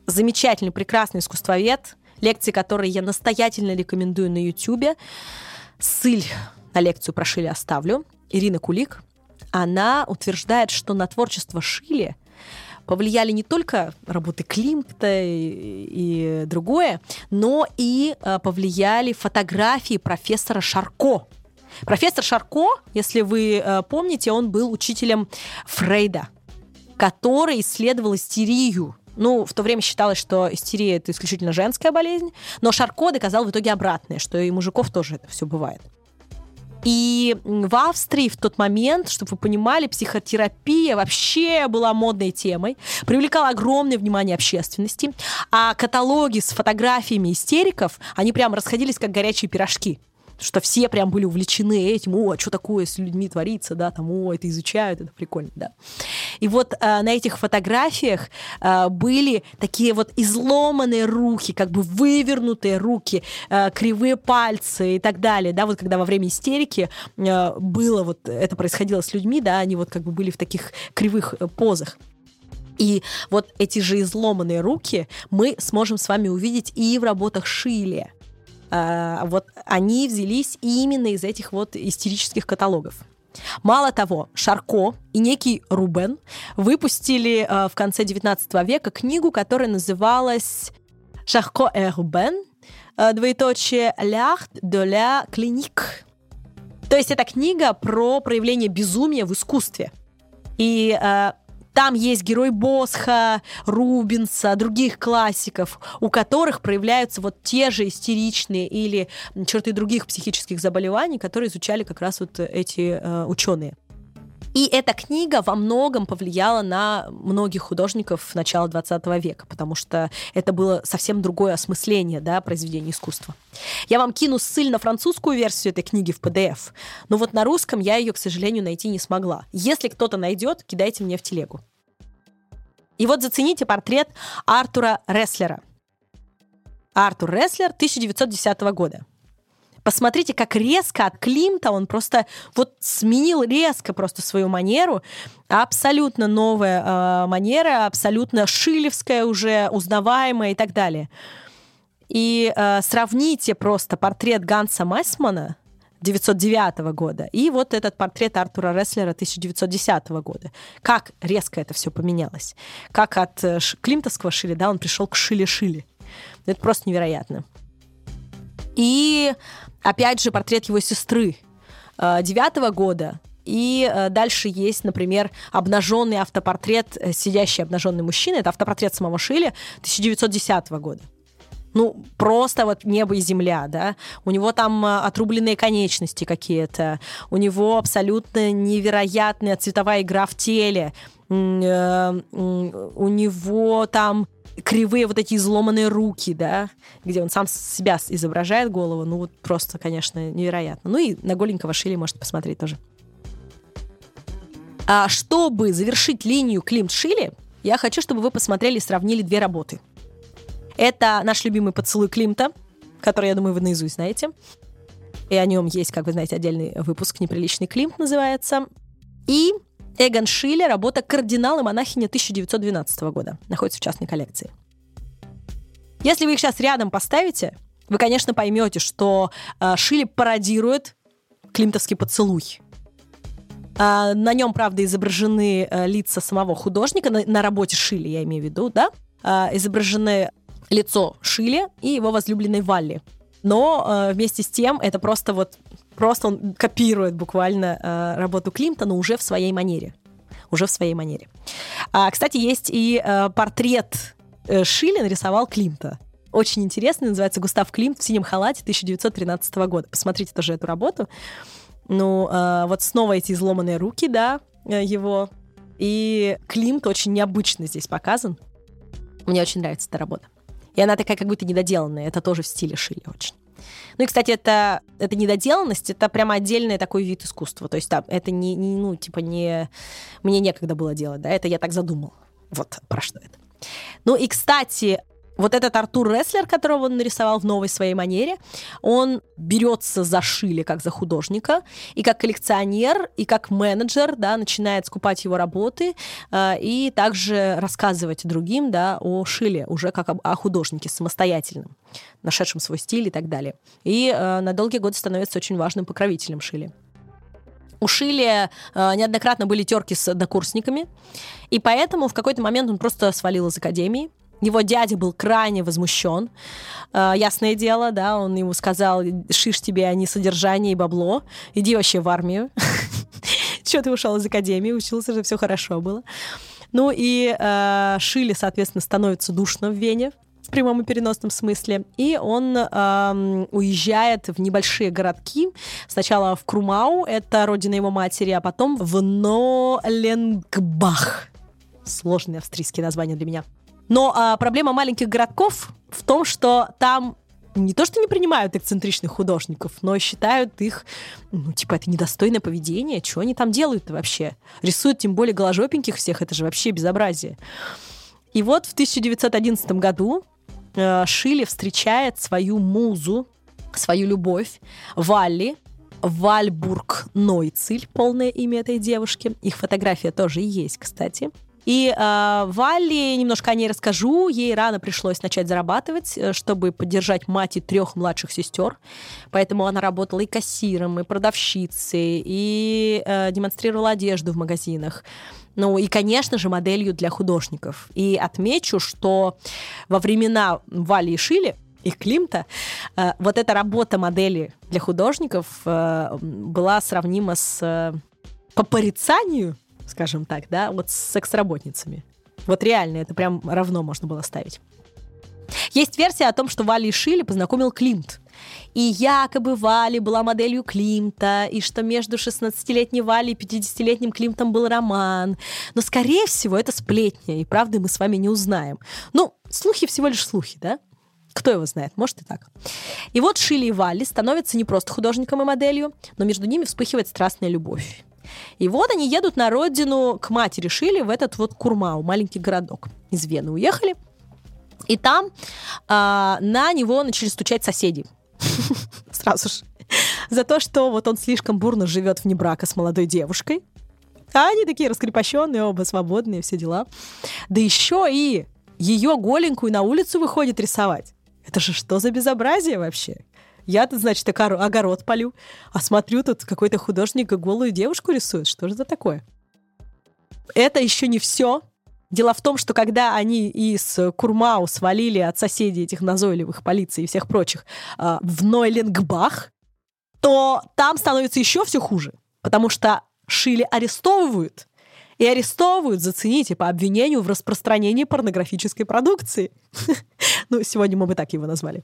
замечательный, прекрасный искусствовед, лекции которые я настоятельно рекомендую на Ютубе. Ссыль на лекцию про Шили оставлю. Ирина Кулик. Она утверждает, что на творчество Шили повлияли не только работы Климта и, и другое, но и э, повлияли фотографии профессора Шарко. Профессор Шарко, если вы э, помните, он был учителем Фрейда, который исследовал истерию. Ну, в то время считалось, что истерия это исключительно женская болезнь, но Шарко доказал в итоге обратное, что и мужиков тоже это все бывает. И в Австрии в тот момент, чтобы вы понимали, психотерапия вообще была модной темой, привлекала огромное внимание общественности, а каталоги с фотографиями истериков, они прям расходились как горячие пирожки что все прям были увлечены этим, о, а что такое с людьми творится, да, там, о, это изучают, это прикольно, да. И вот э, на этих фотографиях э, были такие вот изломанные руки, как бы вывернутые руки, э, кривые пальцы и так далее, да, вот когда во время истерики э, было вот, это происходило с людьми, да, они вот как бы были в таких кривых э, позах. И вот эти же изломанные руки мы сможем с вами увидеть и в работах Шиле. А, вот они взялись именно из этих вот истерических каталогов. Мало того, Шарко и некий Рубен выпустили э, в конце 19 века книгу, которая называлась «Шарко и Рубен», э, двоеточие «L'art de la clinique». То есть это книга про проявление безумия в искусстве. И э, там есть герой Босха, Рубинса, других классиков, у которых проявляются вот те же истеричные или черты других психических заболеваний, которые изучали как раз вот эти э, ученые. И эта книга во многом повлияла на многих художников начала 20 века, потому что это было совсем другое осмысление да, произведения искусства. Я вам кину ссыль на французскую версию этой книги в PDF, но вот на русском я ее, к сожалению, найти не смогла. Если кто-то найдет, кидайте мне в телегу. И вот зацените портрет Артура Реслера. Артур Реслер 1910 года. Посмотрите, как резко от Климта он просто вот сменил резко просто свою манеру. Абсолютно новая э, манера, абсолютно шилевская уже, узнаваемая и так далее. И э, сравните просто портрет Ганса Майсмана 1909 года и вот этот портрет Артура Реслера 1910 года. Как резко это все поменялось. Как от э, Климтовского Шили, да, он пришел к Шиле-Шиле. Это просто невероятно. И опять же портрет его сестры э, девятого года. И э, дальше есть, например, обнаженный автопортрет, э, сидящий обнаженный мужчина. Это автопортрет самого Шили 1910 года. Ну, просто вот небо и земля, да. У него там отрубленные конечности какие-то. У него абсолютно невероятная цветовая игра в теле. У него там кривые вот эти изломанные руки, да, где он сам себя изображает голову, ну вот просто, конечно, невероятно. Ну и на голенького Шили можете посмотреть тоже. А чтобы завершить линию Климт Шили, я хочу, чтобы вы посмотрели и сравнили две работы. Это наш любимый поцелуй Климта, который, я думаю, вы наизусть знаете. И о нем есть, как вы знаете, отдельный выпуск «Неприличный Климт» называется. И Эгон Шиле, работа «Кардинал и монахиня» 1912 года. Находится в частной коллекции. Если вы их сейчас рядом поставите, вы, конечно, поймете, что э, Шиле пародирует климтовский поцелуй. Э, на нем, правда, изображены э, лица самого художника, на, на работе Шиле, я имею в виду, да? Э, изображены лицо Шиле и его возлюбленной Валли. Но э, вместе с тем это просто вот просто он копирует буквально э, работу Климта, но уже в своей манере. Уже в своей манере. А, кстати, есть и э, портрет э, Шилли нарисовал Климта. Очень интересный, называется «Густав Климт в синем халате» 1913 года. Посмотрите тоже эту работу. Ну, э, вот снова эти изломанные руки, да, его. И Климт очень необычно здесь показан. Мне очень нравится эта работа. И она такая как будто недоделанная. Это тоже в стиле Шилли очень. Ну и, кстати, это, это недоделанность, это прямо отдельный такой вид искусства. То есть, да, это не, не, ну, типа, не... Мне некогда было делать, да, это я так задумал. Вот про что это. Ну и, кстати, Вот этот Артур Рестлер, которого он нарисовал в новой своей манере, он берется за Шили как за художника, и как коллекционер, и как менеджер, да, начинает скупать его работы, э, и также рассказывать другим, да, о Шиле, уже как об- о художнике самостоятельном, нашедшем свой стиль и так далее. И э, на долгие годы становится очень важным покровителем Шили. У Шили э, неоднократно были терки с однокурсниками, и поэтому в какой-то момент он просто свалил из академии. Его дядя был крайне возмущен. Э, ясное дело, да, он ему сказал, шиш тебе, а не содержание и бабло, иди вообще в армию. Чего ты ушел из академии, учился же, все хорошо было. Ну и э, соответственно, становится душно в Вене, в прямом и переносном смысле. И он эм, уезжает в небольшие городки. Сначала в Крумау, это родина его матери, а потом в Ноленгбах. Сложное австрийское название для меня. Но а, проблема маленьких городков в том, что там не то, что не принимают эксцентричных художников, но считают их, ну, типа, это недостойное поведение. Что они там делают-то вообще? Рисуют тем более голожопеньких всех, это же вообще безобразие. И вот в 1911 году э, Шиле встречает свою музу, свою любовь, Валли, Вальбург Нойцель, полное имя этой девушки. Их фотография тоже есть, кстати. И э, Валли, немножко о ней расскажу. Ей рано пришлось начать зарабатывать, э, чтобы поддержать мать и трех младших сестер. Поэтому она работала и кассиром, и продавщицей, и э, демонстрировала одежду в магазинах. Ну и, конечно же, моделью для художников. И отмечу, что во времена Вали и Шили и Климта, э, вот эта работа модели для художников э, была сравнима с э, по порицанию, скажем так, да, вот с секс-работницами. Вот реально, это прям равно можно было ставить. Есть версия о том, что Вали Шили познакомил Климт. И якобы Вали была моделью Климта, и что между 16-летней Вали и 50-летним Климтом был роман. Но, скорее всего, это сплетня, и правды мы с вами не узнаем. Ну, слухи всего лишь слухи, да? Кто его знает, может и так. И вот Шили и Валли становятся не просто художником и моделью, но между ними вспыхивает страстная любовь. И вот они едут на родину к матери Шили в этот вот Курмау, маленький городок. Из Вены уехали. И там а, на него начали стучать соседи. Сразу же. За то, что вот он слишком бурно живет вне брака с молодой девушкой. А они такие раскрепощенные, оба свободные, все дела. Да еще и ее голенькую на улицу выходит рисовать. Это же что за безобразие вообще? Я-то, значит, окор- огород полю, а смотрю, тут какой-то художник голую девушку рисует. Что же это такое? Это еще не все. Дело в том, что когда они из Курмау свалили от соседей этих назойливых полиции и всех прочих а, в Нойленгбах, то там становится еще все хуже, потому что Шили арестовывают. И арестовывают, зацените, по обвинению в распространении порнографической продукции. Ну, сегодня мы бы так его назвали.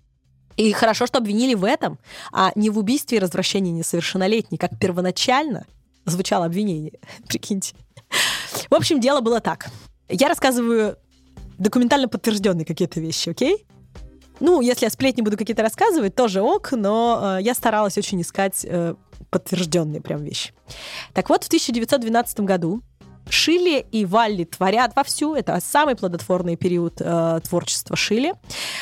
И хорошо, что обвинили в этом, а не в убийстве и развращении несовершеннолетней, как первоначально звучало обвинение. Прикиньте. В общем, дело было так. Я рассказываю документально подтвержденные какие-то вещи, окей? Ну, если я сплетни буду какие-то рассказывать, тоже ок, но э, я старалась очень искать э, подтвержденные прям вещи. Так вот, в 1912 году Шилли и Валли творят вовсю. Это самый плодотворный период э, творчества Шилли.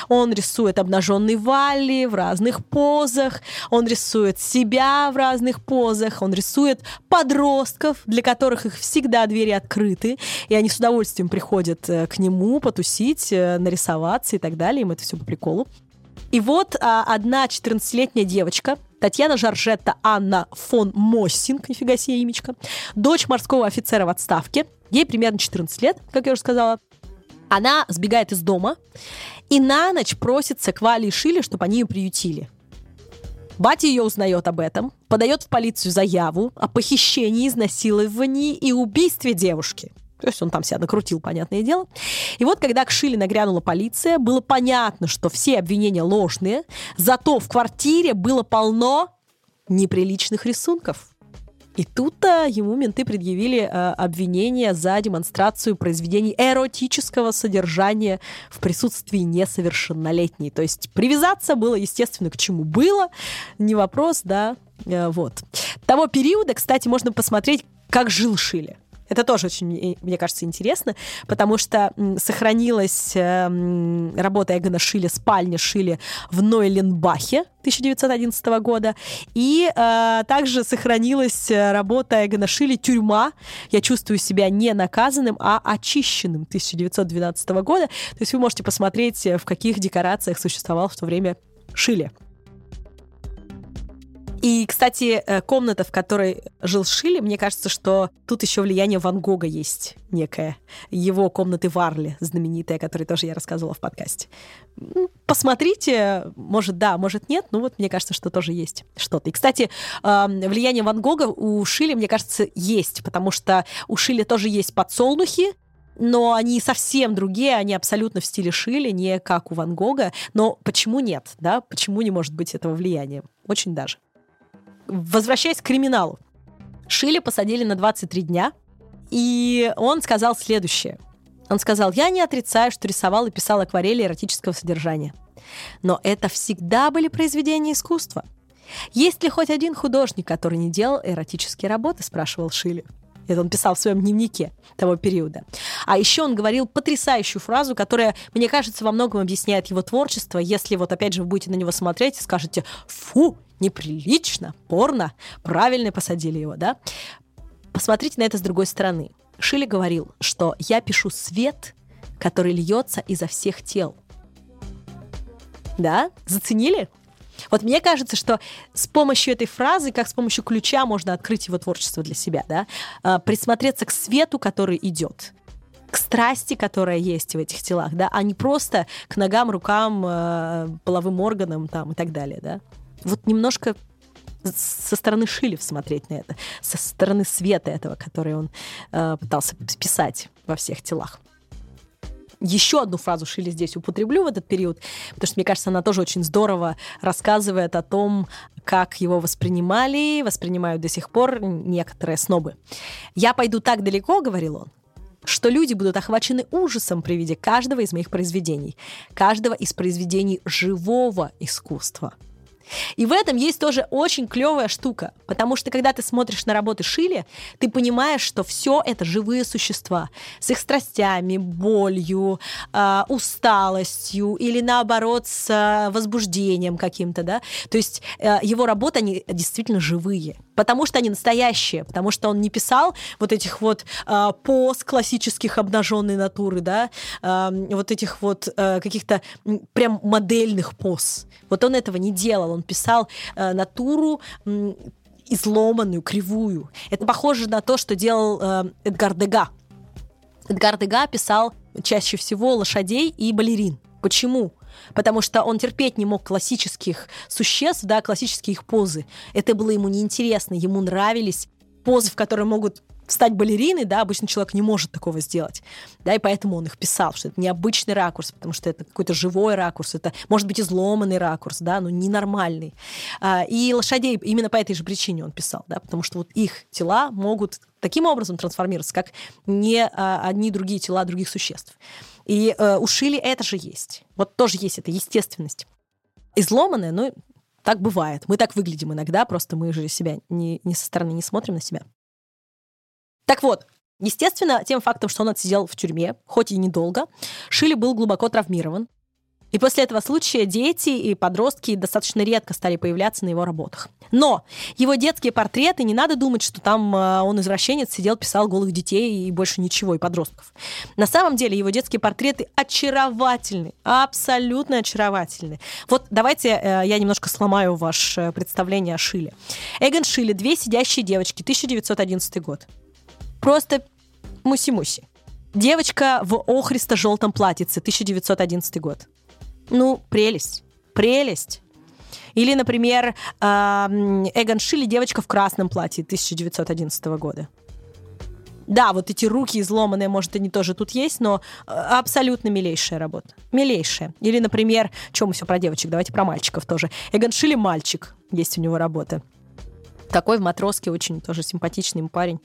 Он рисует обнаженный Валли в разных позах. Он рисует себя в разных позах. Он рисует подростков, для которых их всегда двери открыты. И они с удовольствием приходят э, к нему потусить, э, нарисоваться и так далее. Им это все по приколу. И вот а, одна 14-летняя девочка, Татьяна Жоржетта Анна фон Моссинг, нифига себе имечко, дочь морского офицера в отставке, ей примерно 14 лет, как я уже сказала, она сбегает из дома и на ночь просится к Вале и Шиле, чтобы они ее приютили. Батя ее узнает об этом, подает в полицию заяву о похищении, изнасиловании и убийстве девушки. То есть он там себя накрутил, понятное дело. И вот, когда к Шиле нагрянула полиция, было понятно, что все обвинения ложные, зато в квартире было полно неприличных рисунков. И тут-то ему менты предъявили э, обвинение за демонстрацию произведений эротического содержания в присутствии несовершеннолетней. То есть привязаться было, естественно, к чему было, не вопрос, да, э, вот. Того периода, кстати, можно посмотреть, как жил Шиле. Это тоже очень, мне- мне кажется, интересно, потому что сохранилась э, работа Эгона Шиле, спальня Шиле в Нойленбахе 1911 года, и э, также сохранилась э, работа Эгона Шиле «Тюрьма. Я чувствую себя не наказанным, а очищенным» 1912 года. То есть вы можете посмотреть, э, в каких декорациях существовал в то время Шиле. И, кстати, э, комната, в которой жил Шилли, мне кажется, что тут еще влияние Ван Гога есть некое. Его комнаты Варли, знаменитая, о которой тоже я рассказывала в подкасте. М, Посмотрите, может, да, может, нет, ну вот мне кажется, что тоже есть что-то. И, кстати, влияние Ван Гога у Шилли, мне кажется, есть, потому что у Шилли тоже есть подсолнухи, но они совсем другие, они абсолютно в стиле Шилли, не как у Ван Гога. Но почему нет, да? Почему не может быть этого влияния? Очень даже. Возвращаясь к криминалу. Шилли посадили на 23 дня, и он сказал следующее. Он сказал, я не отрицаю, что рисовал и писал акварели эротического содержания. Но это всегда были произведения искусства. Есть ли хоть один художник, который не делал эротические работы, спрашивал Шилли. Это он писал в своем дневнике того периода. А еще он говорил потрясающую фразу, которая, мне кажется, во многом объясняет его творчество. Если вот опять же вы будете на него смотреть и скажете «фу, неприлично, порно», правильно посадили его, да? Посмотрите на это с другой стороны. Шилли говорил, что я пишу свет, который льется изо всех тел. Да? Заценили? Вот мне кажется, что с помощью этой фразы, как с помощью ключа, можно открыть его творчество для себя, да? А, Присмотреться к свету, который идет к страсти, которая есть в этих телах, да, а не просто к ногам, рукам, э, половым органам там и так далее, да. Вот немножко со стороны Шилев смотреть на это, со стороны света этого, который он э, пытался писать во всех телах. Еще одну фразу Шили здесь употреблю в этот период, потому что, мне кажется, она тоже очень здорово рассказывает о том, как его воспринимали, воспринимают до сих пор некоторые снобы. «Я пойду так далеко», — говорил он, что люди будут охвачены ужасом при виде каждого из моих произведений, каждого из произведений живого искусства. И в этом есть тоже очень клевая штука, потому что когда ты смотришь на работы Шили, ты понимаешь, что все это живые существа с их страстями, болью, а, усталостью или наоборот с а, возбуждением каким-то, да. То есть э, его работы они действительно живые, потому что они настоящие, потому что он не писал вот этих вот а, поз классических обнаженной натуры, да, а, вот этих вот а, каких-то прям модельных поз. Вот он этого не делал, он писал а, натуру м, изломанную, кривую. Это похоже на то, что делал э, Эдгар Дега. Эдгар Дега писал чаще всего лошадей и балерин. Почему? Потому что он терпеть не мог классических существ, да, классические их позы. Это было ему неинтересно. Ему нравились позы, в которые могут встать балерины, да, обычный человек не может такого сделать, да, и поэтому он их писал, что это необычный ракурс, потому что это какой-то живой ракурс, это может быть изломанный ракурс, да, но ненормальный. А, И лошадей именно по этой же причине он писал, да, потому что вот их тела могут таким образом трансформироваться, как не а, одни другие тела других существ. И э, у Шили это же есть. Вот тоже есть эта естественность. Изломанная, ну, так бывает. Мы так выглядим иногда, просто мы же себя не, не со стороны не смотрим на себя. Так вот, естественно, тем фактом, что он отсидел в тюрьме, хоть и недолго, Шили был глубоко травмирован. И после этого случая дети и подростки достаточно редко стали появляться на его работах. Но его детские портреты, не надо думать, что там э, он извращенец, сидел, писал голых детей и больше ничего, и подростков. На самом деле его детские портреты очаровательны, абсолютно очаровательны. Вот давайте э, я немножко сломаю ваше представление о Шиле. Эгон Шиле «Две сидящие девочки», 1911 год. Просто муси-муси. Девочка в охристо-желтом платьице, 1911 год. Ну, прелесть. Прелесть. Или, например, Эгон Шилли «Девочка в красном платье» 1911 года. Да, вот эти руки изломанные, может, они тоже тут есть, но э, абсолютно милейшая работа. Милейшая. Или, например, что мы все про девочек, давайте про мальчиков тоже. Эгон Шилли «Мальчик» есть у него работа. Такой в матроске очень тоже симпатичный парень.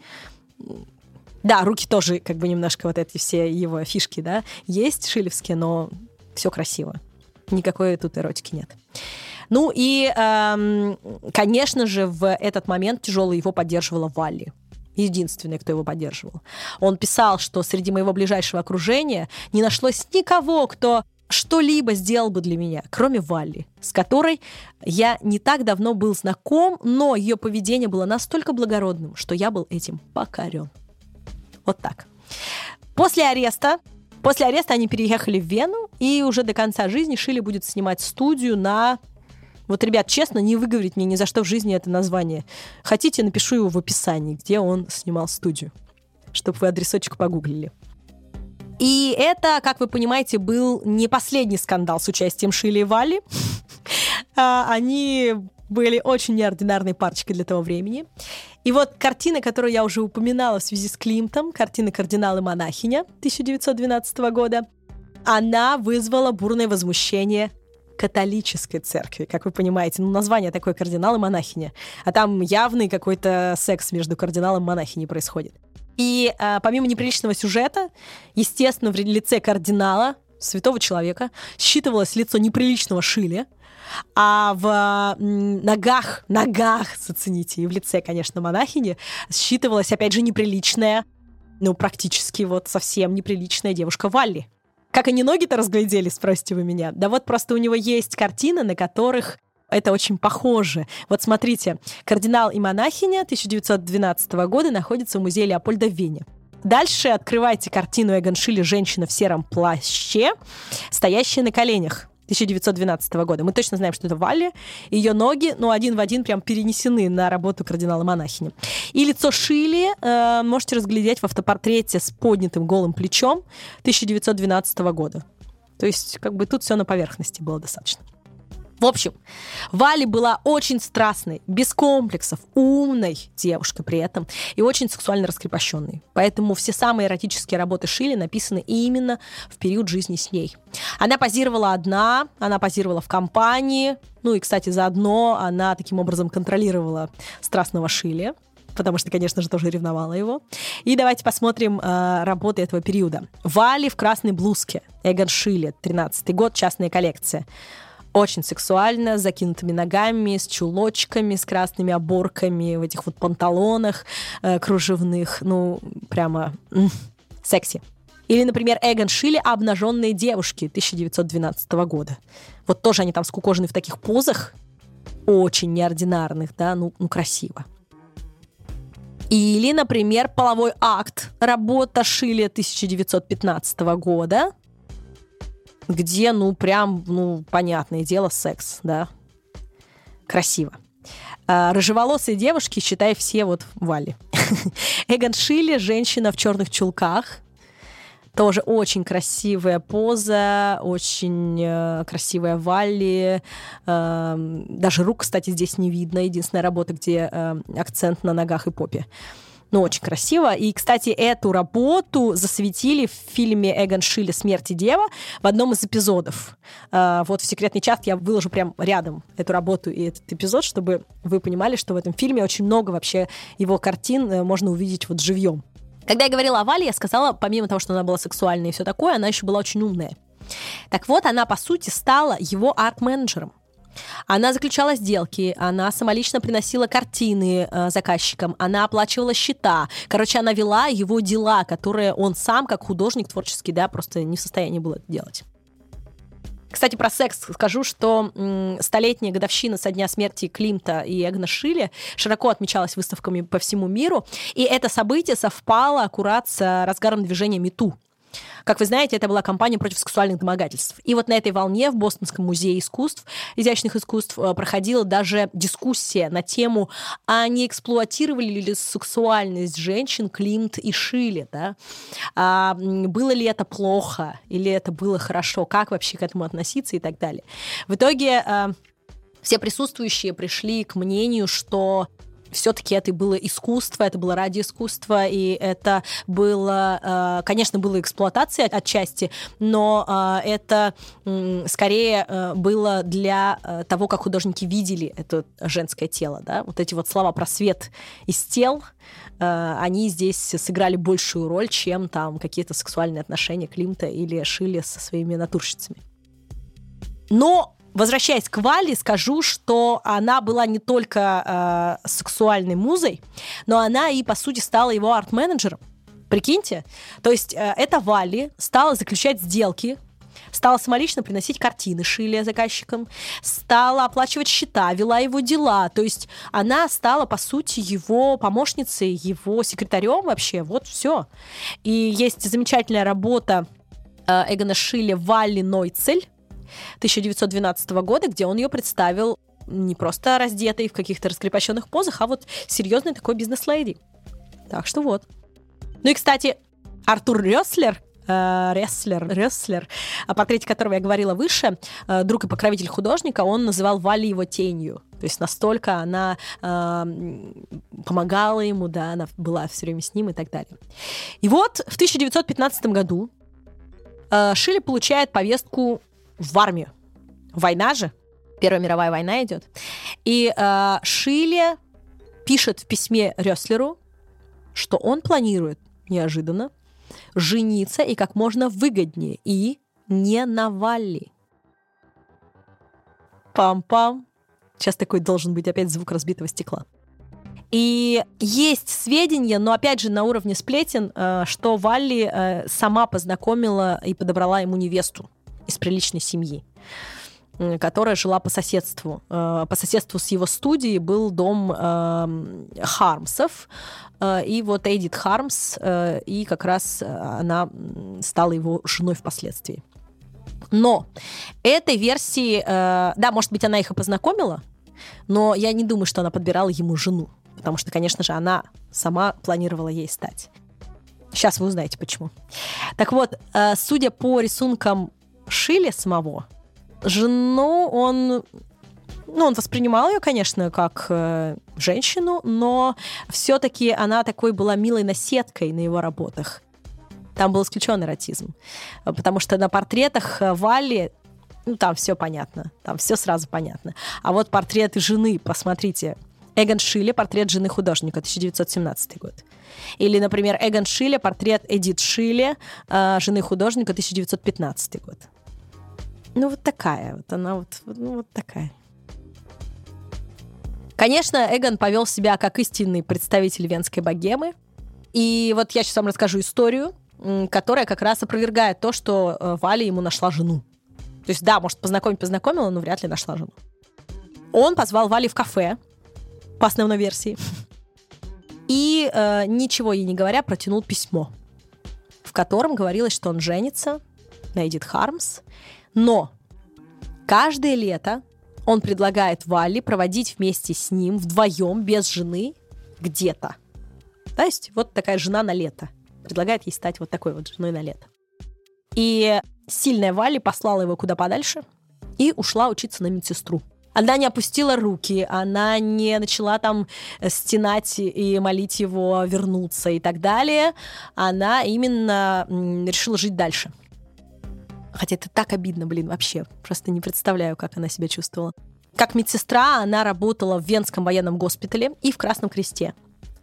Да, руки тоже как бы немножко вот эти все его фишки, да, есть шилевские, но все красиво. Никакой тут эротики нет. Ну и, эм, конечно же, в этот момент тяжелый его поддерживала Валли. единственный, кто его поддерживал. Он писал, что среди моего ближайшего окружения не нашлось никого, кто что-либо сделал бы для меня, кроме Валли, с которой я не так давно был знаком, но ее поведение было настолько благородным, что я был этим покорен. Вот так. После ареста После ареста они переехали в Вену, и уже до конца жизни Шили будет снимать студию на... Вот, ребят, честно, не выговорить мне ни за что в жизни это название. Хотите, напишу его в описании, где он снимал студию, чтобы вы адресочек погуглили. И это, как вы понимаете, был не последний скандал с участием Шили и Вали. А, Они были очень неординарной парочкой для того времени. И вот картина, которую я уже упоминала в связи с Климтом, картина «Кардинал и монахиня» 1912 года, она вызвала бурное возмущение католической церкви, как вы понимаете. Ну, название такое «Кардинал и монахиня». А там явный какой-то секс между кардиналом и монахиней происходит. И а, помимо неприличного сюжета, естественно, в лице кардинала, святого человека, считывалось лицо неприличного Шили, а в ногах, ногах, зацените, и в лице, конечно, монахини, считывалась, опять же, неприличная, ну, практически вот совсем неприличная девушка Валли. Как они ноги-то разглядели, спросите вы меня? Да вот просто у него есть картины, на которых это очень похоже. Вот смотрите, «Кардинал и монахиня» 1912 года находится в музее Леопольда в Вене. Дальше открывайте картину Эгон Шилли «Женщина в сером плаще», стоящая на коленях. 1912 года. Мы точно знаем, что это Валли. Ее ноги, ну, один в один прям перенесены на работу кардинала монахини. И лицо Шили э, можете разглядеть в автопортрете с поднятым голым плечом 1912 года. То есть, как бы тут все на поверхности было достаточно. В общем, Вали была очень страстной, без комплексов, умной девушкой при этом и очень сексуально раскрепощенной. Поэтому все самые эротические работы Шили написаны именно в период жизни с ней. Она позировала одна, она позировала в компании, ну и, кстати, заодно она таким образом контролировала страстного Шили, потому что, конечно же, тоже ревновала его. И давайте посмотрим э, работы этого периода. Вали в красной блузке. Эгон Шиле, 13 год, частная коллекция. Очень сексуально, с закинутыми ногами, с чулочками, с красными оборками, в этих вот панталонах э, кружевных. Ну, прямо м, секси. Или, например, Эгон Шиле «Обнаженные девушки» 1912 года. Вот тоже они там скукожены в таких позах, очень неординарных, да, ну, ну красиво. Или, например, «Половой акт», работа Шиле 1915 года, где, ну, прям, ну, понятное дело, секс, да. Красиво. А, рыжеволосые девушки, считай, все вот Вали. Эгон Шилли, женщина в черных чулках. Тоже очень красивая поза, очень э, красивая Валли. Э, даже рук, кстати, здесь не видно. Единственная работа, где э, акцент на ногах и попе. Ну, очень красиво. И, кстати, эту работу засветили в фильме Эгон Шилли «Смерть и дева» в одном из эпизодов. А, Вот в секретный чат я выложу прям рядом эту работу и этот эпизод, чтобы вы понимали, что в этом фильме очень много вообще его картин э, можно увидеть вот живьем. Когда я говорила о Вале, я сказала, помимо того, что она была сексуальной и все такое, она еще была очень умная. Так вот, она, по сути, стала его арт-менеджером. Она заключала сделки, она самолично приносила картины э, заказчикам, она оплачивала счета. Короче, она вела его дела, которые он сам, как художник творческий, да, просто не в состоянии был это делать. Кстати, про секс скажу, что столетняя годовщина со дня смерти Климта и Эгна Шиле широко отмечалась выставками по всему миру, и это событие совпало аккурат с разгаром движения МИТУ. Как вы знаете, это была кампания против сексуальных домогательств. И вот на этой волне в Бостонском музее искусств, изящных искусств, э, проходила даже дискуссия на тему, а не эксплуатировали ли сексуальность женщин Климт и Шиле, да? А, было ли это плохо или это было хорошо, как вообще к этому относиться и так далее. В итоге э, все присутствующие пришли к мнению, что все-таки это было искусство, это было ради искусства, и это было, э, конечно, было эксплуатация отчасти, но э, это скорее э, было для того, как художники видели это женское тело, да, вот эти вот слова про свет из тел, они здесь сыграли большую роль, чем там какие-то сексуальные отношения Климта или Шилли со своими натурщицами. Но возвращаясь к Вале, скажу, что она была не только э, сексуальной музой, но она и, по сути, стала его арт-менеджером. Прикиньте. То есть э, эта Вали стала заключать сделки стала самолично приносить картины Шиле заказчикам, стала оплачивать счета, вела его дела. То есть она стала, по сути, его помощницей, его секретарем вообще. Вот все. И есть замечательная работа э, Эгона Шиле «Валли Нойцель», 1912 года, где он ее представил не просто раздетой в каких-то раскрепощенных позах, а вот серьезной такой бизнес-леди. Так что вот. Ну и, кстати, Артур Рёслер, э, Ресслер, Ресслер, о портрете которого я говорила выше, э, друг и покровитель художника, он называл Вали его тенью. То есть настолько она э, помогала ему, да, она была все время с ним и так далее. И вот в 1915 году э, Шилли получает повестку в армию. Война же, Первая мировая война идет. И э, Шиле пишет в письме Рёслеру, что он планирует неожиданно жениться и как можно выгоднее, и не на Валли. Пам-пам. Сейчас такой должен быть опять звук разбитого стекла. И есть сведения, но опять же на уровне сплетен, э, что Валли э, сама познакомила и подобрала ему невесту из приличной семьи которая жила по соседству. Э, По соседству с его студией был дом эм, Хармсов, Э, и вот Эдит Хармс, э, и как раз она стала его женой впоследствии. Но этой версии, да, может быть, она их и познакомила, но я не думаю, что она подбирала ему жену, потому что, конечно же, она сама планировала ей стать. Сейчас вы узнаете, почему. Так вот, судя по рисункам Шиле самого, жену он ну, он воспринимал ее, конечно, как э, женщину, но все-таки она такой была милой наседкой на его работах. Там был исключен эротизм. Потому что на портретах э, Валли, ну, там все понятно. Там все сразу понятно. А вот портреты жены, посмотрите. Эгон Шиле, портрет жены художника, 1917 год. Или, например, Эгон Шиле, портрет Эдит Шиле, э, жены художника, 1915 год. Ну, вот такая вот она, вот, ну, вот такая. Конечно, Эгон повел себя как истинный представитель венской богемы. И вот я сейчас вам расскажу историю, которая как раз опровергает то, что э, Валя ему нашла жену. То есть, да, может, познакомить познакомила, но вряд ли нашла жену. Он позвал Вали в кафе, по основной версии, и, э, ничего ей не говоря, протянул письмо, в котором говорилось, что он женится на Эдит Хармс, но каждое лето он предлагает Валли проводить вместе с ним вдвоем, без жены, где-то. То есть вот такая жена на лето. Предлагает ей стать вот такой вот женой на лето. И сильная Валли послала его куда подальше и ушла учиться на медсестру. Она не опустила руки, она не начала там э, стенать и молить его вернуться и так далее. Она именно решила жить дальше. Хотя это так обидно, блин, вообще. Просто не представляю, как она себя чувствовала. Как медсестра она работала в Венском военном госпитале и в Красном Кресте.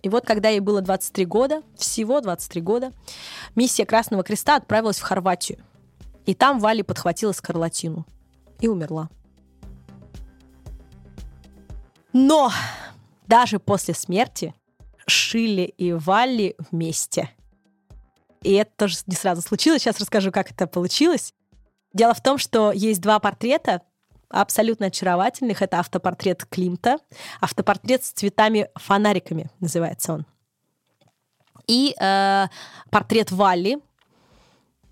И вот когда ей было 23 года, всего 23 года, миссия Красного Креста отправилась в Хорватию. И там Вали подхватила скарлатину и умерла. Но даже после смерти Шилли и Валли вместе. И это тоже не сразу случилось. Сейчас расскажу, как это получилось. Дело в том, что есть два портрета абсолютно очаровательных. Это автопортрет Климта, автопортрет с цветами-фонариками называется он. И э, портрет Валли,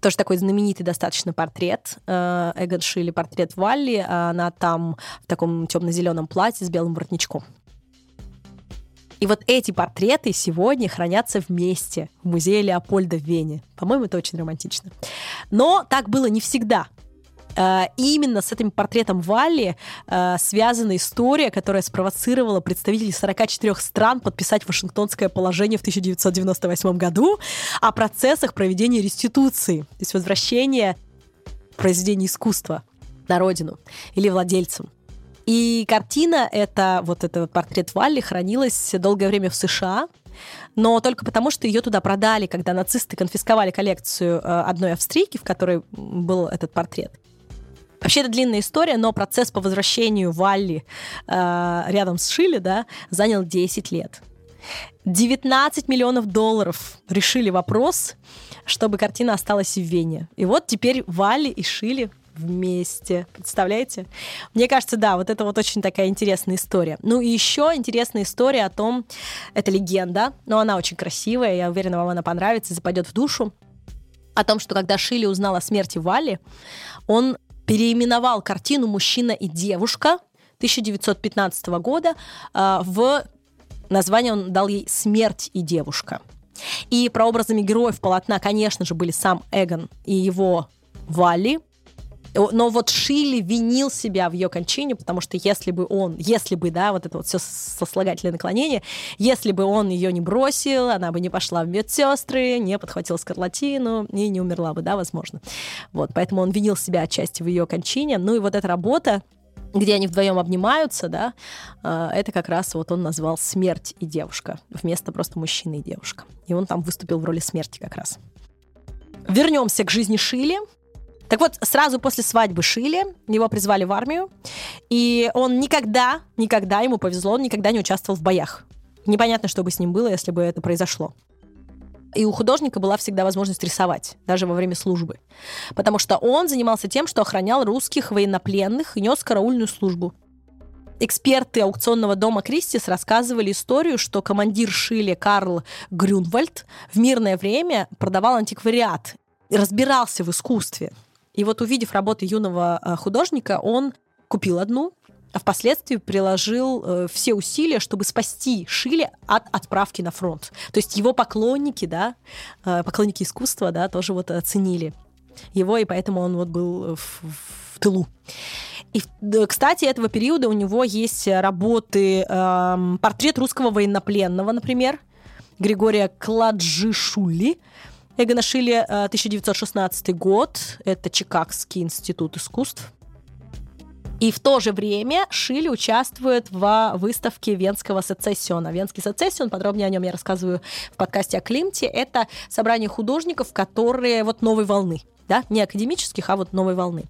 тоже такой знаменитый достаточно портрет. Э, Эгон Шилли портрет Валли. Она там в таком темно-зеленом платье с белым воротничком. И вот эти портреты сегодня хранятся вместе в музее Леопольда в Вене. По-моему, это очень романтично. Но так было не всегда. Э, именно с этим портретом Валли э, связана история, которая спровоцировала представителей 44 стран подписать Вашингтонское положение в 1998 году о процессах проведения реституции, то есть возвращения произведений искусства на родину или владельцам. И картина, это вот этот портрет Валли, хранилась долгое время в США, но только потому, что ее туда продали, когда нацисты конфисковали коллекцию э, одной австрийки, в которой был этот портрет. Вообще это длинная история, но процесс по возвращению Валли э, рядом с Шили, да, занял 10 лет. 19 миллионов долларов решили вопрос, чтобы картина осталась в Вене. И вот теперь Валли и Шили вместе. Представляете? Мне кажется, да, вот это вот очень такая интересная история. Ну и еще интересная история о том, это легенда, но она очень красивая, я уверена, вам она понравится, западет в душу, о том, что когда Шили узнал о смерти Валли, он переименовал картину «Мужчина и девушка» 1915 года э, в название он дал ей «Смерть и девушка». И прообразами героев полотна, конечно же, были сам Эгон и его Валли. Но вот Шилли винил себя в ее кончине, потому что если бы он, если бы, да, вот это вот все сослагательное наклонение, если бы он ее не бросил, она бы не пошла в медсестры, не подхватила скарлатину и не умерла бы, да, возможно. Вот, поэтому он винил себя отчасти в ее кончине. Ну и вот эта работа, где они вдвоем обнимаются, да, э, это как раз вот он назвал «Смерть и девушка» вместо просто «Мужчина и девушка». И он там выступил в роли смерти как раз. Вернемся к жизни Шили. Так вот, сразу после свадьбы Шили его призвали в армию, и он никогда, никогда, ему повезло, он никогда не участвовал в боях. Непонятно, что бы с ним было, если бы это произошло. И у художника была всегда возможность рисовать, даже во время службы. Потому что он занимался тем, что охранял русских военнопленных и нес караульную службу. Эксперты аукционного дома Кристис рассказывали историю, что командир Шили Карл Грюнвальд в мирное время продавал антиквариат, разбирался в искусстве. И вот увидев работы юного э, художника, он купил одну, а впоследствии приложил э, все усилия, чтобы спасти Шили от отправки на фронт. То есть его поклонники, да, э, поклонники искусства, да, тоже вот оценили его, и поэтому он вот был в, в тылу. И, кстати, этого периода у него есть работы, э, портрет русского военнопленного, например, Григория Кладжишули, Эгона Шили, 1916 год, это Чикагский институт искусств. И в то же время Шили участвует в выставке Венского сецессиона. Венский сецессион, подробнее о нем я рассказываю в подкасте о Климте, это собрание художников, которые вот новой волны, да, не академических, а вот новой волны.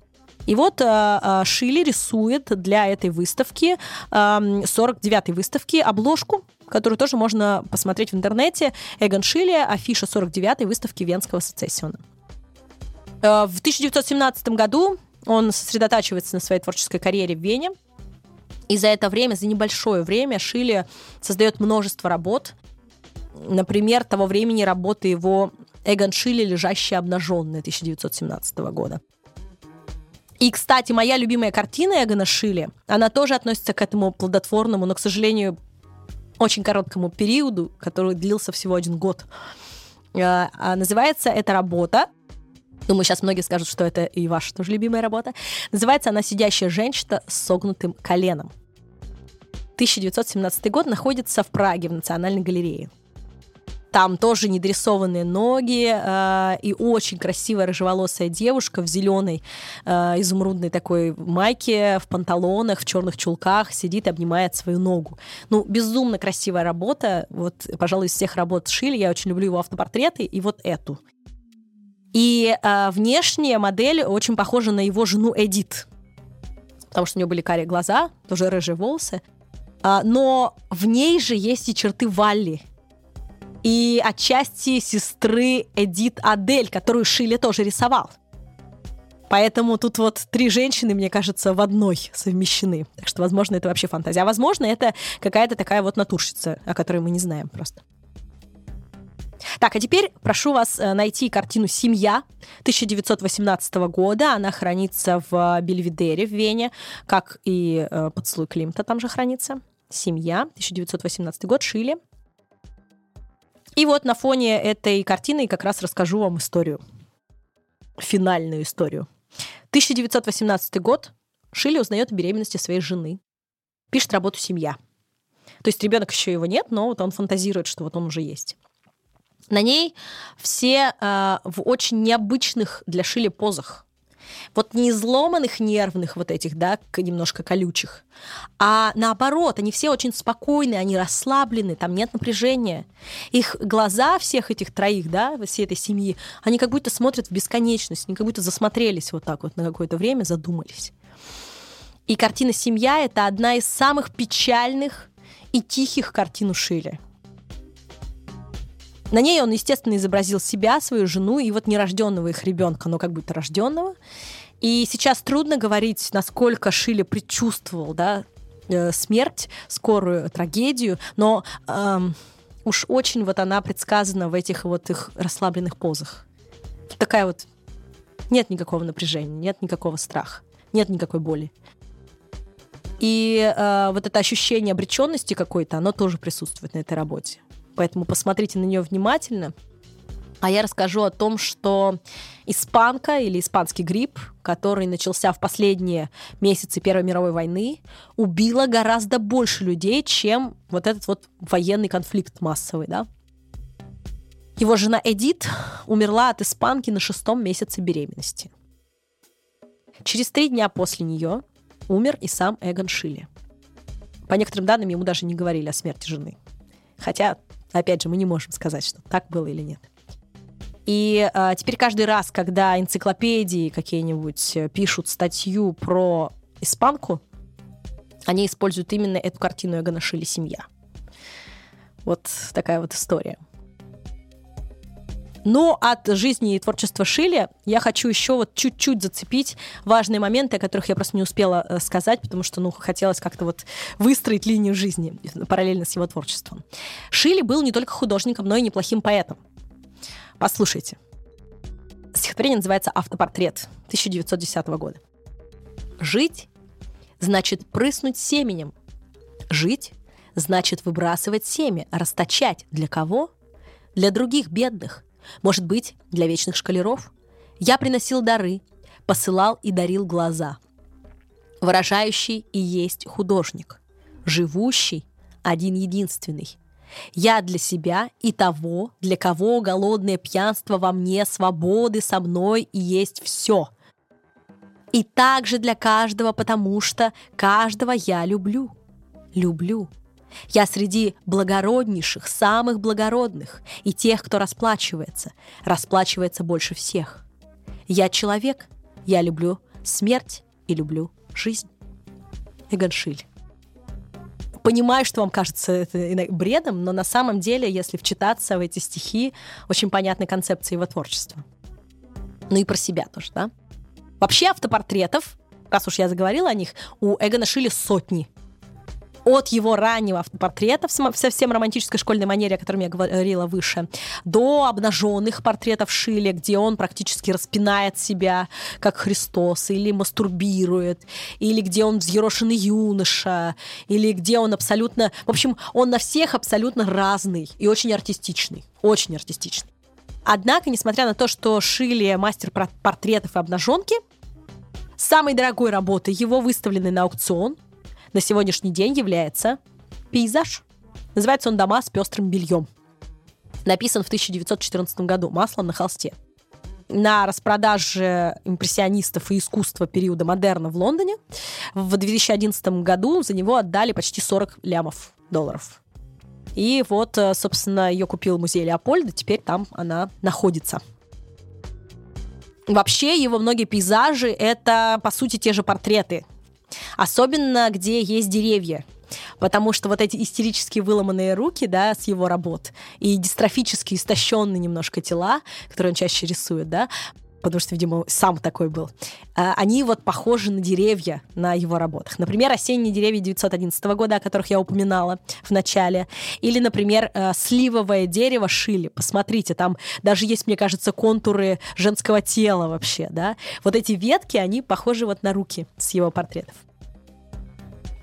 И вот э, Шили рисует для этой выставки, э, 49-й выставки, обложку, которую тоже можно посмотреть в интернете. Эгон Шили, афиша 49-й выставки Венского сецессиона. Э, в 1917 году он сосредотачивается на своей творческой карьере в Вене. И за это время, за небольшое время, Шили создает множество работ. Например, того времени работы его Эгон Шили «Лежащая обнаженная» 1917 года. И, кстати, моя любимая картина Эгона Шили, она тоже относится к этому плодотворному, но, к сожалению, очень короткому периоду, который длился всего один год. А, а называется эта работа Думаю, сейчас многие скажут, что это и ваша тоже любимая работа. Называется она «Сидящая женщина с согнутым коленом». 1917 год находится в Праге, в Национальной галерее. Там тоже недорисованные ноги э, и очень красивая рыжеволосая девушка в зеленой э, изумрудной такой майке, в панталонах, в черных чулках сидит и обнимает свою ногу. Ну, безумно красивая работа. Вот, пожалуй, из всех работ Шили я очень люблю его автопортреты и вот эту. И э, внешняя модель очень похожа на его жену Эдит, потому что у нее были карие глаза, тоже рыжие волосы. А, но в ней же есть и черты Валли. И отчасти сестры Эдит Адель, которую Шиле тоже рисовал. Поэтому тут вот три женщины, мне кажется, в одной совмещены. Так что, возможно, это вообще фантазия. А возможно, это какая-то такая вот натурщица, о которой мы не знаем просто. Так, а теперь прошу вас э, найти картину «Семья» 1918 года. Она хранится в Бельведере в Вене, как и э, «Поцелуй Климта» там же хранится. «Семья», 1918 год, Шили. И вот на фоне этой картины как раз расскажу вам историю. Финальную историю. 1918 год. Шили узнает о беременности своей жены. Пишет работу «Семья». То есть ребенок еще его нет, но вот он фантазирует, что вот он уже есть. На ней все э, в очень необычных для Шили позах. Вот не изломанных нервных вот этих, да, немножко колючих, а наоборот, они все очень спокойные, они расслаблены, там нет напряжения. Их глаза всех этих троих, да, всей этой семьи, они как будто смотрят в бесконечность, они как будто засмотрелись вот так вот на какое-то время, задумались. И картина «Семья» — это одна из самых печальных и тихих картин у Шиле. На ней он, естественно, изобразил себя, свою жену и вот нерожденного их ребенка, но как будто рожденного. И сейчас трудно говорить, насколько Шиле предчувствовал да, э, смерть, скорую трагедию, но эм, уж очень вот она предсказана в этих вот их расслабленных позах. Такая вот нет никакого напряжения, нет никакого страха, нет никакой боли. И э, вот это ощущение обреченности какой-то, оно тоже присутствует на этой работе. Поэтому посмотрите на нее внимательно. А я расскажу о том, что испанка или испанский грипп, который начался в последние месяцы Первой мировой войны, убила гораздо больше людей, чем вот этот вот военный конфликт массовый, да. Его жена Эдит умерла от испанки на шестом месяце беременности. Через три дня после нее умер и сам Эгон Шиле. По некоторым данным, ему даже не говорили о смерти жены. Хотя, опять же, мы не можем сказать, что так было или нет. И э, теперь каждый раз, когда энциклопедии какие-нибудь э, пишут статью про испанку, они используют именно эту картину Эгона Шиле «Семья». Вот такая вот история. Но от жизни и творчества Шиле я хочу еще вот чуть-чуть зацепить важные моменты, о которых я просто не успела э, сказать, потому что, ну, хотелось как-то вот выстроить линию жизни параллельно с его творчеством. Шиле был не только художником, но и неплохим поэтом. Послушайте. Стихотворение называется «Автопортрет» 1910 года. «Жить значит прыснуть семенем. Жить значит выбрасывать семя, расточать. Для кого? Для других бедных. Может быть, для вечных шкалеров? Я приносил дары, посылал и дарил глаза. Выражающий и есть художник. Живущий один-единственный. Я для себя и того, для кого голодное пьянство во мне, свободы со мной и есть все. И также для каждого, потому что каждого я люблю. Люблю. Я среди благороднейших, самых благородных и тех, кто расплачивается, расплачивается больше всех. Я человек, я люблю смерть и люблю жизнь. Эгон Шиль. Понимаю, что вам кажется это бредом, но на самом деле, если вчитаться в эти стихи, очень понятна концепция его творчества. Ну и про себя тоже, да? Вообще автопортретов, раз уж я заговорила о них, у Эгона Шиле сотни от его раннего автопортрета в совсем романтической школьной манере, о котором я говорила выше, до обнаженных портретов Шиле, где он практически распинает себя, как Христос, или мастурбирует, или где он взъерошенный юноша, или где он абсолютно... В общем, он на всех абсолютно разный и очень артистичный. Очень артистичный. Однако, несмотря на то, что Шиле мастер пор- портретов и обнаженки, самой дорогой работой его выставленной на аукцион на сегодняшний день является пейзаж. Называется он «Дома с пестрым бельем». Написан в 1914 году маслом на холсте. На распродаже импрессионистов и искусства периода модерна в Лондоне в 2011 году за него отдали почти 40 лямов долларов. И вот, э, собственно, ее купил музей Леопольда, теперь там она находится. Вообще, его многие пейзажи — это, по сути, те же портреты. Особенно, где есть деревья. Потому что вот эти истерически выломанные руки, да, с его работ, и дистрофически истощенные немножко тела, которые он чаще рисует, да, потому что, видимо, сам такой был, а, они вот похожи на деревья на его работах. Например, «Осенние деревья» 911 года, о которых я упоминала в начале. Или, например, э, «Сливовое дерево» Шили. Посмотрите, там даже есть, мне кажется, контуры женского тела вообще, да. Вот эти ветки, они похожи вот на руки с его портретов.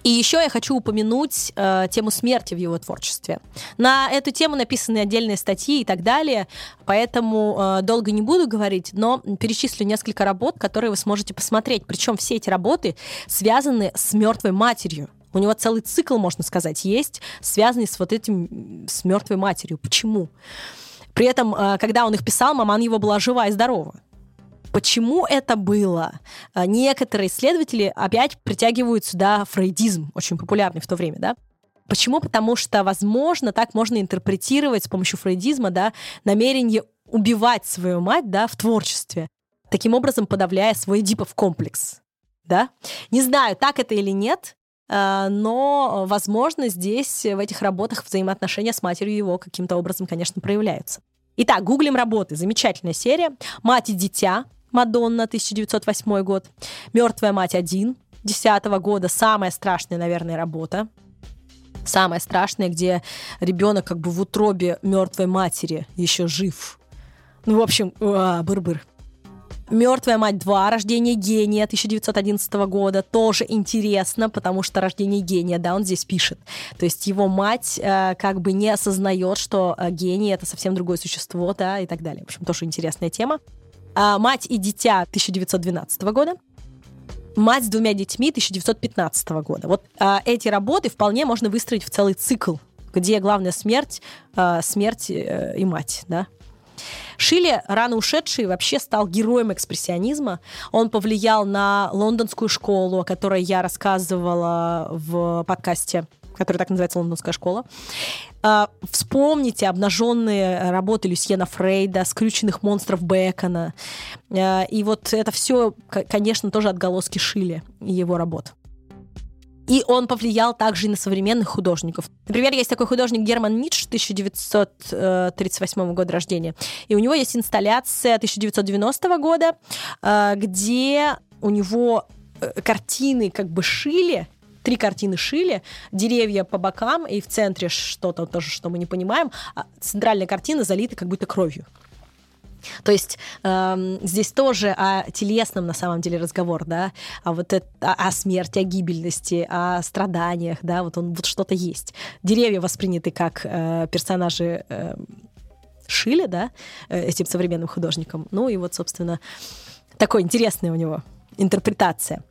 И еще я хочу упомянуть э, тему смерти в его творчестве. На эту тему написаны отдельные статьи и так далее, поэтому э, долго не буду говорить, но перечислю несколько работ, которые вы сможете посмотреть. Причем все эти работы связаны с мертвой матерью. У него целый цикл, можно сказать, есть, связанный с вот этим, с мертвой матерью. Почему? При этом, э, когда он их писал, маман его была жива и здорова. Почему это было? А, Некоторые исследователи опять притягивают сюда фрейдизм, очень популярный в то время, да? Почему? Потому что, возможно, так можно интерпретировать с помощью фрейдизма, да, намерение убивать свою мать, да, в творчестве, таким образом подавляя свой эдипов комплекс, да? Не знаю, так это или нет, а, но, возможно, здесь, в этих работах, взаимоотношения с матерью его каким-то образом, конечно, проявляются. Итак, гуглим работы. Замечательная серия. «Мать и дитя», Мадонна, 1908 год. «Мертвая мать 1», 10 года. Самая страшная, наверное, работа. Самая страшная, где ребенок как бы в утробе мертвой матери еще жив. Ну, в общем, а, быр-быр. Мертвая мать 2, рождение гения 1911 года. Тоже интересно, потому что рождение гения, да, он здесь пишет. То есть его мать э, как бы не осознает, что э, гений это совсем другое существо, да, и так далее. В общем, тоже интересная тема. А, мать и дитя 1912 года. Мать с двумя детьми 1915 года. Вот а, эти работы вполне можно выстроить в целый цикл, где главная смерть, а, смерть э, и мать, да. Шиле, рано ушедший, вообще стал героем экспрессионизма. Он повлиял на лондонскую школу, о которой я рассказывала в подкасте который так называется «Лондонская школа». А, Вспомните обнаженные работы Люсьена Фрейда, скрюченных монстров Бекона. А, И вот это все, конечно, тоже отголоски Шиле и его работ. И он повлиял также и на современных художников. Например, есть такой художник Герман Ницше, 1938 года рождения. И у него есть инсталляция 1990 года, э, где у него э, картины как бы шили, три картины шили, деревья по бокам, и в центре что-то тоже, что мы не понимаем, а центральная картина залита как будто кровью. То есть эм, здесь тоже о телесном на самом деле разговор, да, а вот это, о, о смерти, о гибельности, о страданиях, да, вот он вот что-то есть. Деревья восприняты как э, персонажи э, Шиля, да, э, этим современным художником. Ну и вот, собственно, такой интересная у него интерпретация.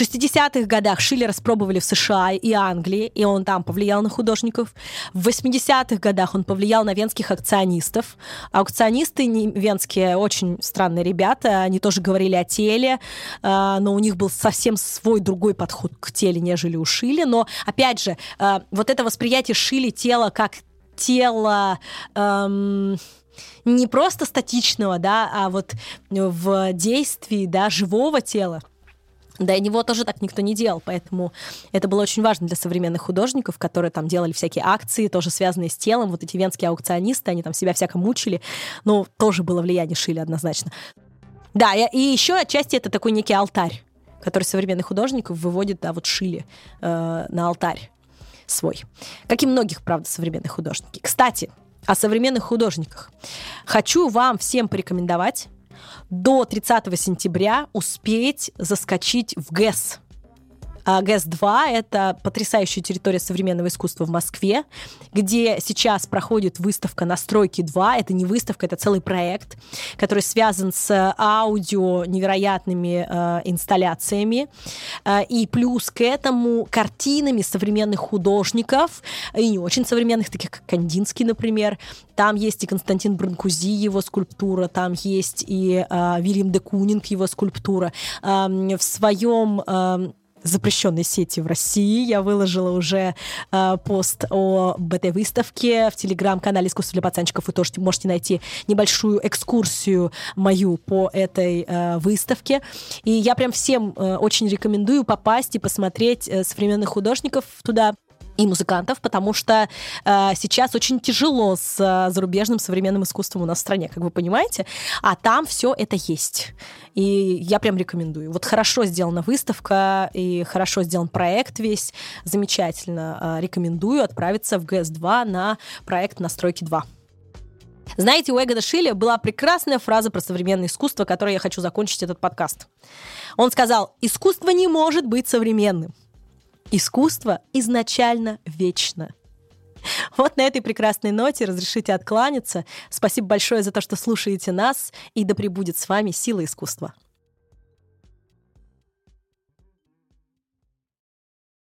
В 60-х годах Шиллер распробовали в США и Англии, и он там повлиял на художников. В 80-х годах он повлиял на венских акционистов. Аукционисты венские очень странные ребята, они тоже говорили о теле, э, но у них был совсем свой другой подход к теле, нежели у Шили. Но, опять же, э, вот это восприятие Шили тела как тело... эм, не просто статичного, да, а вот в действии, да, живого тела. До него тоже так никто не делал, поэтому это было очень важно для современных художников, которые там делали всякие акции, тоже связанные с телом. Вот эти венские аукционисты, они там себя всяко мучили. Ну, тоже было влияние Шили однозначно. Да, и еще отчасти это такой некий алтарь, который современных художников выводит, да, вот Шили э, на алтарь свой. Как и многих, правда, современных художников. Кстати, о современных художниках. Хочу вам всем порекомендовать до 30 сентября успеть заскочить в ГЭС. А ГЭС-2 — это потрясающая территория современного искусства в Москве, где сейчас проходит выставка «Настройки 2». Это не выставка, это целый проект, который связан с аудио невероятными э, инсталляциями. Э, и плюс к этому картинами современных художников, и не очень современных, таких как Кандинский, например. Там есть и Константин Бранкузи, его скульптура, там есть и э, Вильям де Кунинг, его скульптура. Э, в своем э, запрещенной сети в России. Я выложила уже э, пост о этой выставке в телеграм-канале «Искусство для пацанчиков». Вы тоже можете найти небольшую экскурсию мою по этой э, выставке. И я прям всем э, очень рекомендую попасть и посмотреть э, современных художников туда и музыкантов, потому что э, сейчас очень тяжело с э, зарубежным современным искусством у нас в стране, как вы понимаете, а там все это есть. И я прям рекомендую. Вот хорошо сделана выставка и хорошо сделан проект весь, замечательно. Э, рекомендую отправиться в ГС-2 на проект «Настройки 2». Знаете, у Эгода Шилля была прекрасная фраза про современное искусство, которой я хочу закончить этот подкаст. Он сказал, искусство не может быть современным. Искусство изначально вечно. Вот на этой прекрасной ноте разрешите откланяться. Спасибо большое за то, что слушаете нас, и да пребудет с вами сила искусства.